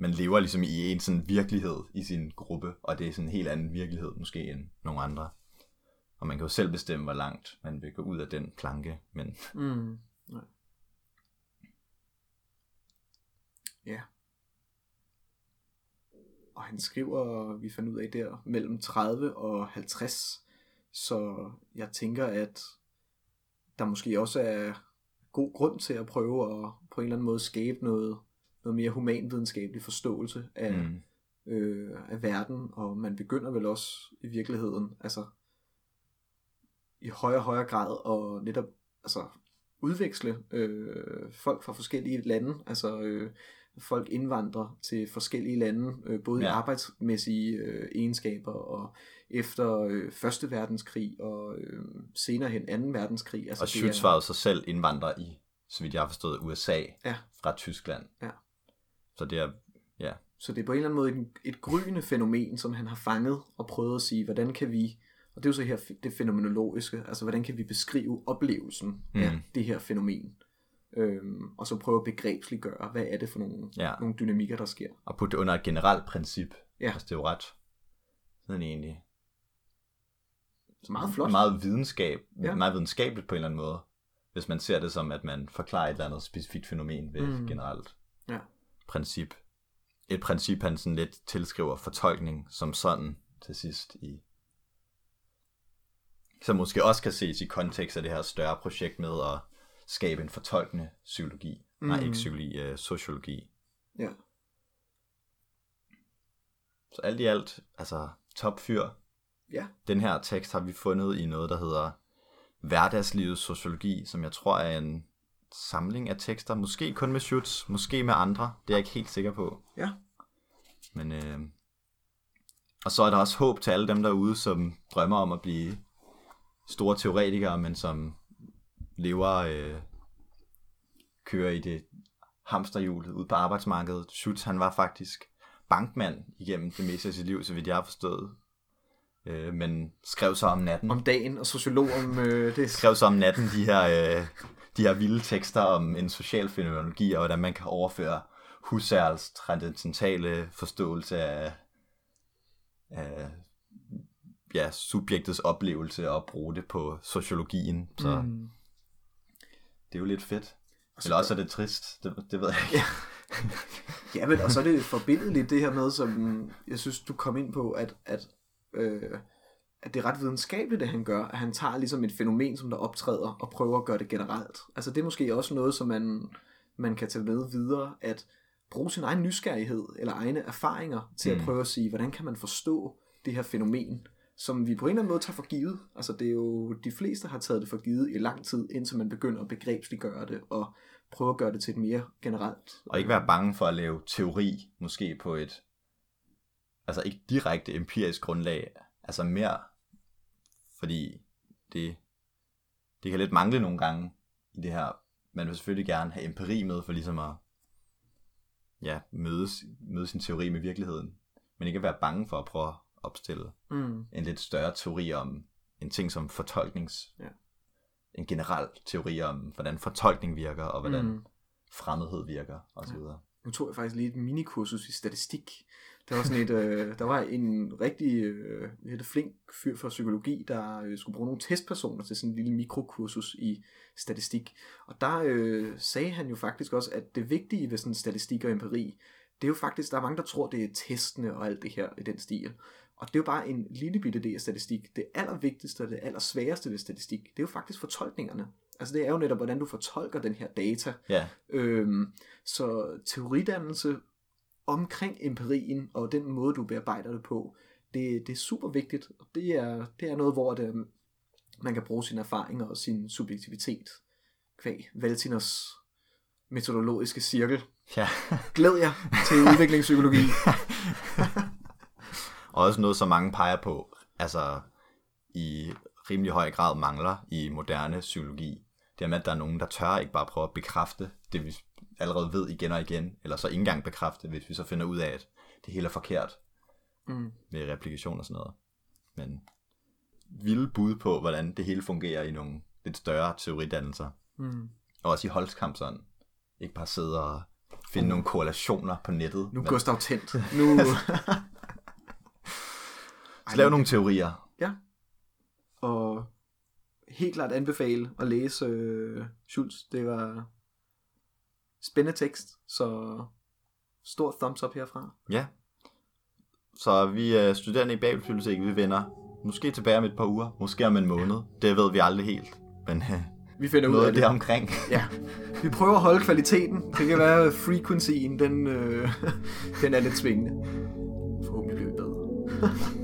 man lever ligesom i en sådan virkelighed i sin gruppe, og det er sådan en helt anden virkelighed måske end nogle andre. Og man kan jo selv bestemme, hvor langt man vil gå ud af den planke. Men... Mm. Nej. Ja. Og han skriver, vi fandt ud af der, mellem 30 og 50. Så jeg tænker, at der måske også er god grund til at prøve at på en eller anden måde skabe noget, noget mere humanvidenskabelig forståelse af, mm. øh, af verden, og man begynder vel også i virkeligheden, altså i højere og højere grad og netop altså, udveksle øh, folk fra forskellige lande, altså øh, folk indvandrer til forskellige lande, øh, både ja. i arbejdsmæssige øh, egenskaber og efter øh, Første Verdenskrig og øh, senere hen Anden Verdenskrig. Altså, og Schütz var jo sig selv indvandrer i, så vidt jeg har forstået, USA ja. fra Tyskland. Ja. Så det er, ja. Så det er på en eller anden måde et, et gryende fænomen, som han har fanget og prøvet at sige, hvordan kan vi og det er jo så her det fænomenologiske, altså hvordan kan vi beskrive oplevelsen mm. af det her fænomen. Øhm, og så prøve at begrebsliggøre, hvad er det for nogle, ja. nogle dynamikker, der sker. Og putte det under et generelt princip. Ja. Altså det er jo ret sådan egentlig så meget flot. Meget videnskab, ja. meget videnskabeligt på en eller anden måde. Hvis man ser det som, at man forklarer et eller andet specifikt fænomen ved mm. generelt ja. Princip. Et princip, han sådan lidt tilskriver fortolkning som sådan til sidst i som måske også kan ses i kontekst af det her større projekt med at skabe en fortolkende psykologi. Mm. Nej, ikke psykologi, øh, sociologi. Ja. Så alt i alt, altså top fyr. Ja. Den her tekst har vi fundet i noget, der hedder Hverdagslivets sociologi, som jeg tror er en samling af tekster, måske kun med Schutz, måske med andre, det er jeg ikke helt sikker på. Ja. Men, øh, og så er der også håb til alle dem derude, som drømmer om at blive store teoretikere, men som lever, øh, kører i det hamsterhjul ude på arbejdsmarkedet. Schutz, han var faktisk bankmand igennem det meste af sit liv, så vidt jeg har forstået. Øh, men skrev så om natten. Om dagen, og sociolog om øh, det. Skrev så om natten de her, øh, de her vilde tekster om en social fænomenologi, og hvordan man kan overføre Husserls transcendentale forståelse af, af ja, subjektets oplevelse og bruge det på sociologien. Så mm. det er jo lidt fedt. Eller også er det trist, det, det ved jeg ikke. Ja, men og så er det forbindeligt det her med, som jeg synes, du kom ind på, at, at, øh, at det er ret videnskabeligt, det han gør, at han tager ligesom et fænomen, som der optræder, og prøver at gøre det generelt. Altså det er måske også noget, som man, man kan tage med videre, at bruge sin egen nysgerrighed, eller egne erfaringer, til at prøve at sige, hvordan kan man forstå det her fænomen, som vi på en eller anden måde tager for givet. Altså det er jo, de fleste har taget det for givet i lang tid, indtil man begynder at begrebsliggøre det, og prøve at gøre det til et mere generelt. Og ikke være bange for at lave teori, måske på et, altså ikke direkte empirisk grundlag, altså mere, fordi det, det kan lidt mangle nogle gange i det her. Man vil selvfølgelig gerne have empiri med, for ligesom at ja, møde, møde sin teori med virkeligheden. Men ikke at være bange for at prøve at opstille Mm. en lidt større teori om en ting som fortolknings... Ja. En generel teori om, hvordan fortolkning virker, og hvordan Mm. mm. fremmedhed virker, og så videre. Nu tog jeg faktisk lige et minikursus i statistik. Der var sådan et, øh, der var en rigtig øh, det, flink fyr for psykologi, der øh, skulle bruge nogle testpersoner til sådan en lille mikrokursus i statistik. Og der øh, sagde han jo faktisk også, at det vigtige ved sådan statistik og empiri, det er jo faktisk, der er mange, der tror, det er testene og alt det her i den stil. Og det er jo bare en lille bitte del af statistik. Det allervigtigste og det allersværeste ved statistik, det er jo faktisk fortolkningerne. Altså det er jo netop, hvordan du fortolker den her data. Ja, Øhm, så teoridannelse omkring empirien og den måde, du bearbejder det på, det, det er super vigtigt. Og det er, det er noget, hvor det, man kan bruge sine erfaringer og sin subjektivitet kvæg Valtiners metodologiske cirkel. ja. Glæd jer til udviklingspsykologi. Og også noget, som mange peger på, altså i rimelig høj grad mangler i moderne psykologi. Det er med, at der er nogen, der tør ikke bare prøve at bekræfte det, vi allerede ved igen og igen, eller så ikke engang bekræfte, hvis vi så finder ud af, at det hele er forkert Mm. med replikation og sådan noget. Men vilde bud på, hvordan det hele fungerer i nogle lidt større teoridannelser. Mm. Og også i holdkamp sådan. Ikke bare sidde og finde nogle korrelationer på nettet. Nu men Gustav tændt. Nu... så lav nogle teorier. Ja. Og helt klart anbefale at læse øh, Schultz. Det var spændende tekst, så stor thumbs up herfra. Ja. Så vi er studerende i Babelsbiblioteket, vi vender måske tilbage om et par uger, måske om en måned. Det ved vi aldrig helt, men øh, Vi finder ud noget af af det. det omkring. Ja. Vi prøver at holde kvaliteten. Det kan være, at frequencyen, den, øh, den er lidt svingende. Forhåbentlig bliver vi bedre.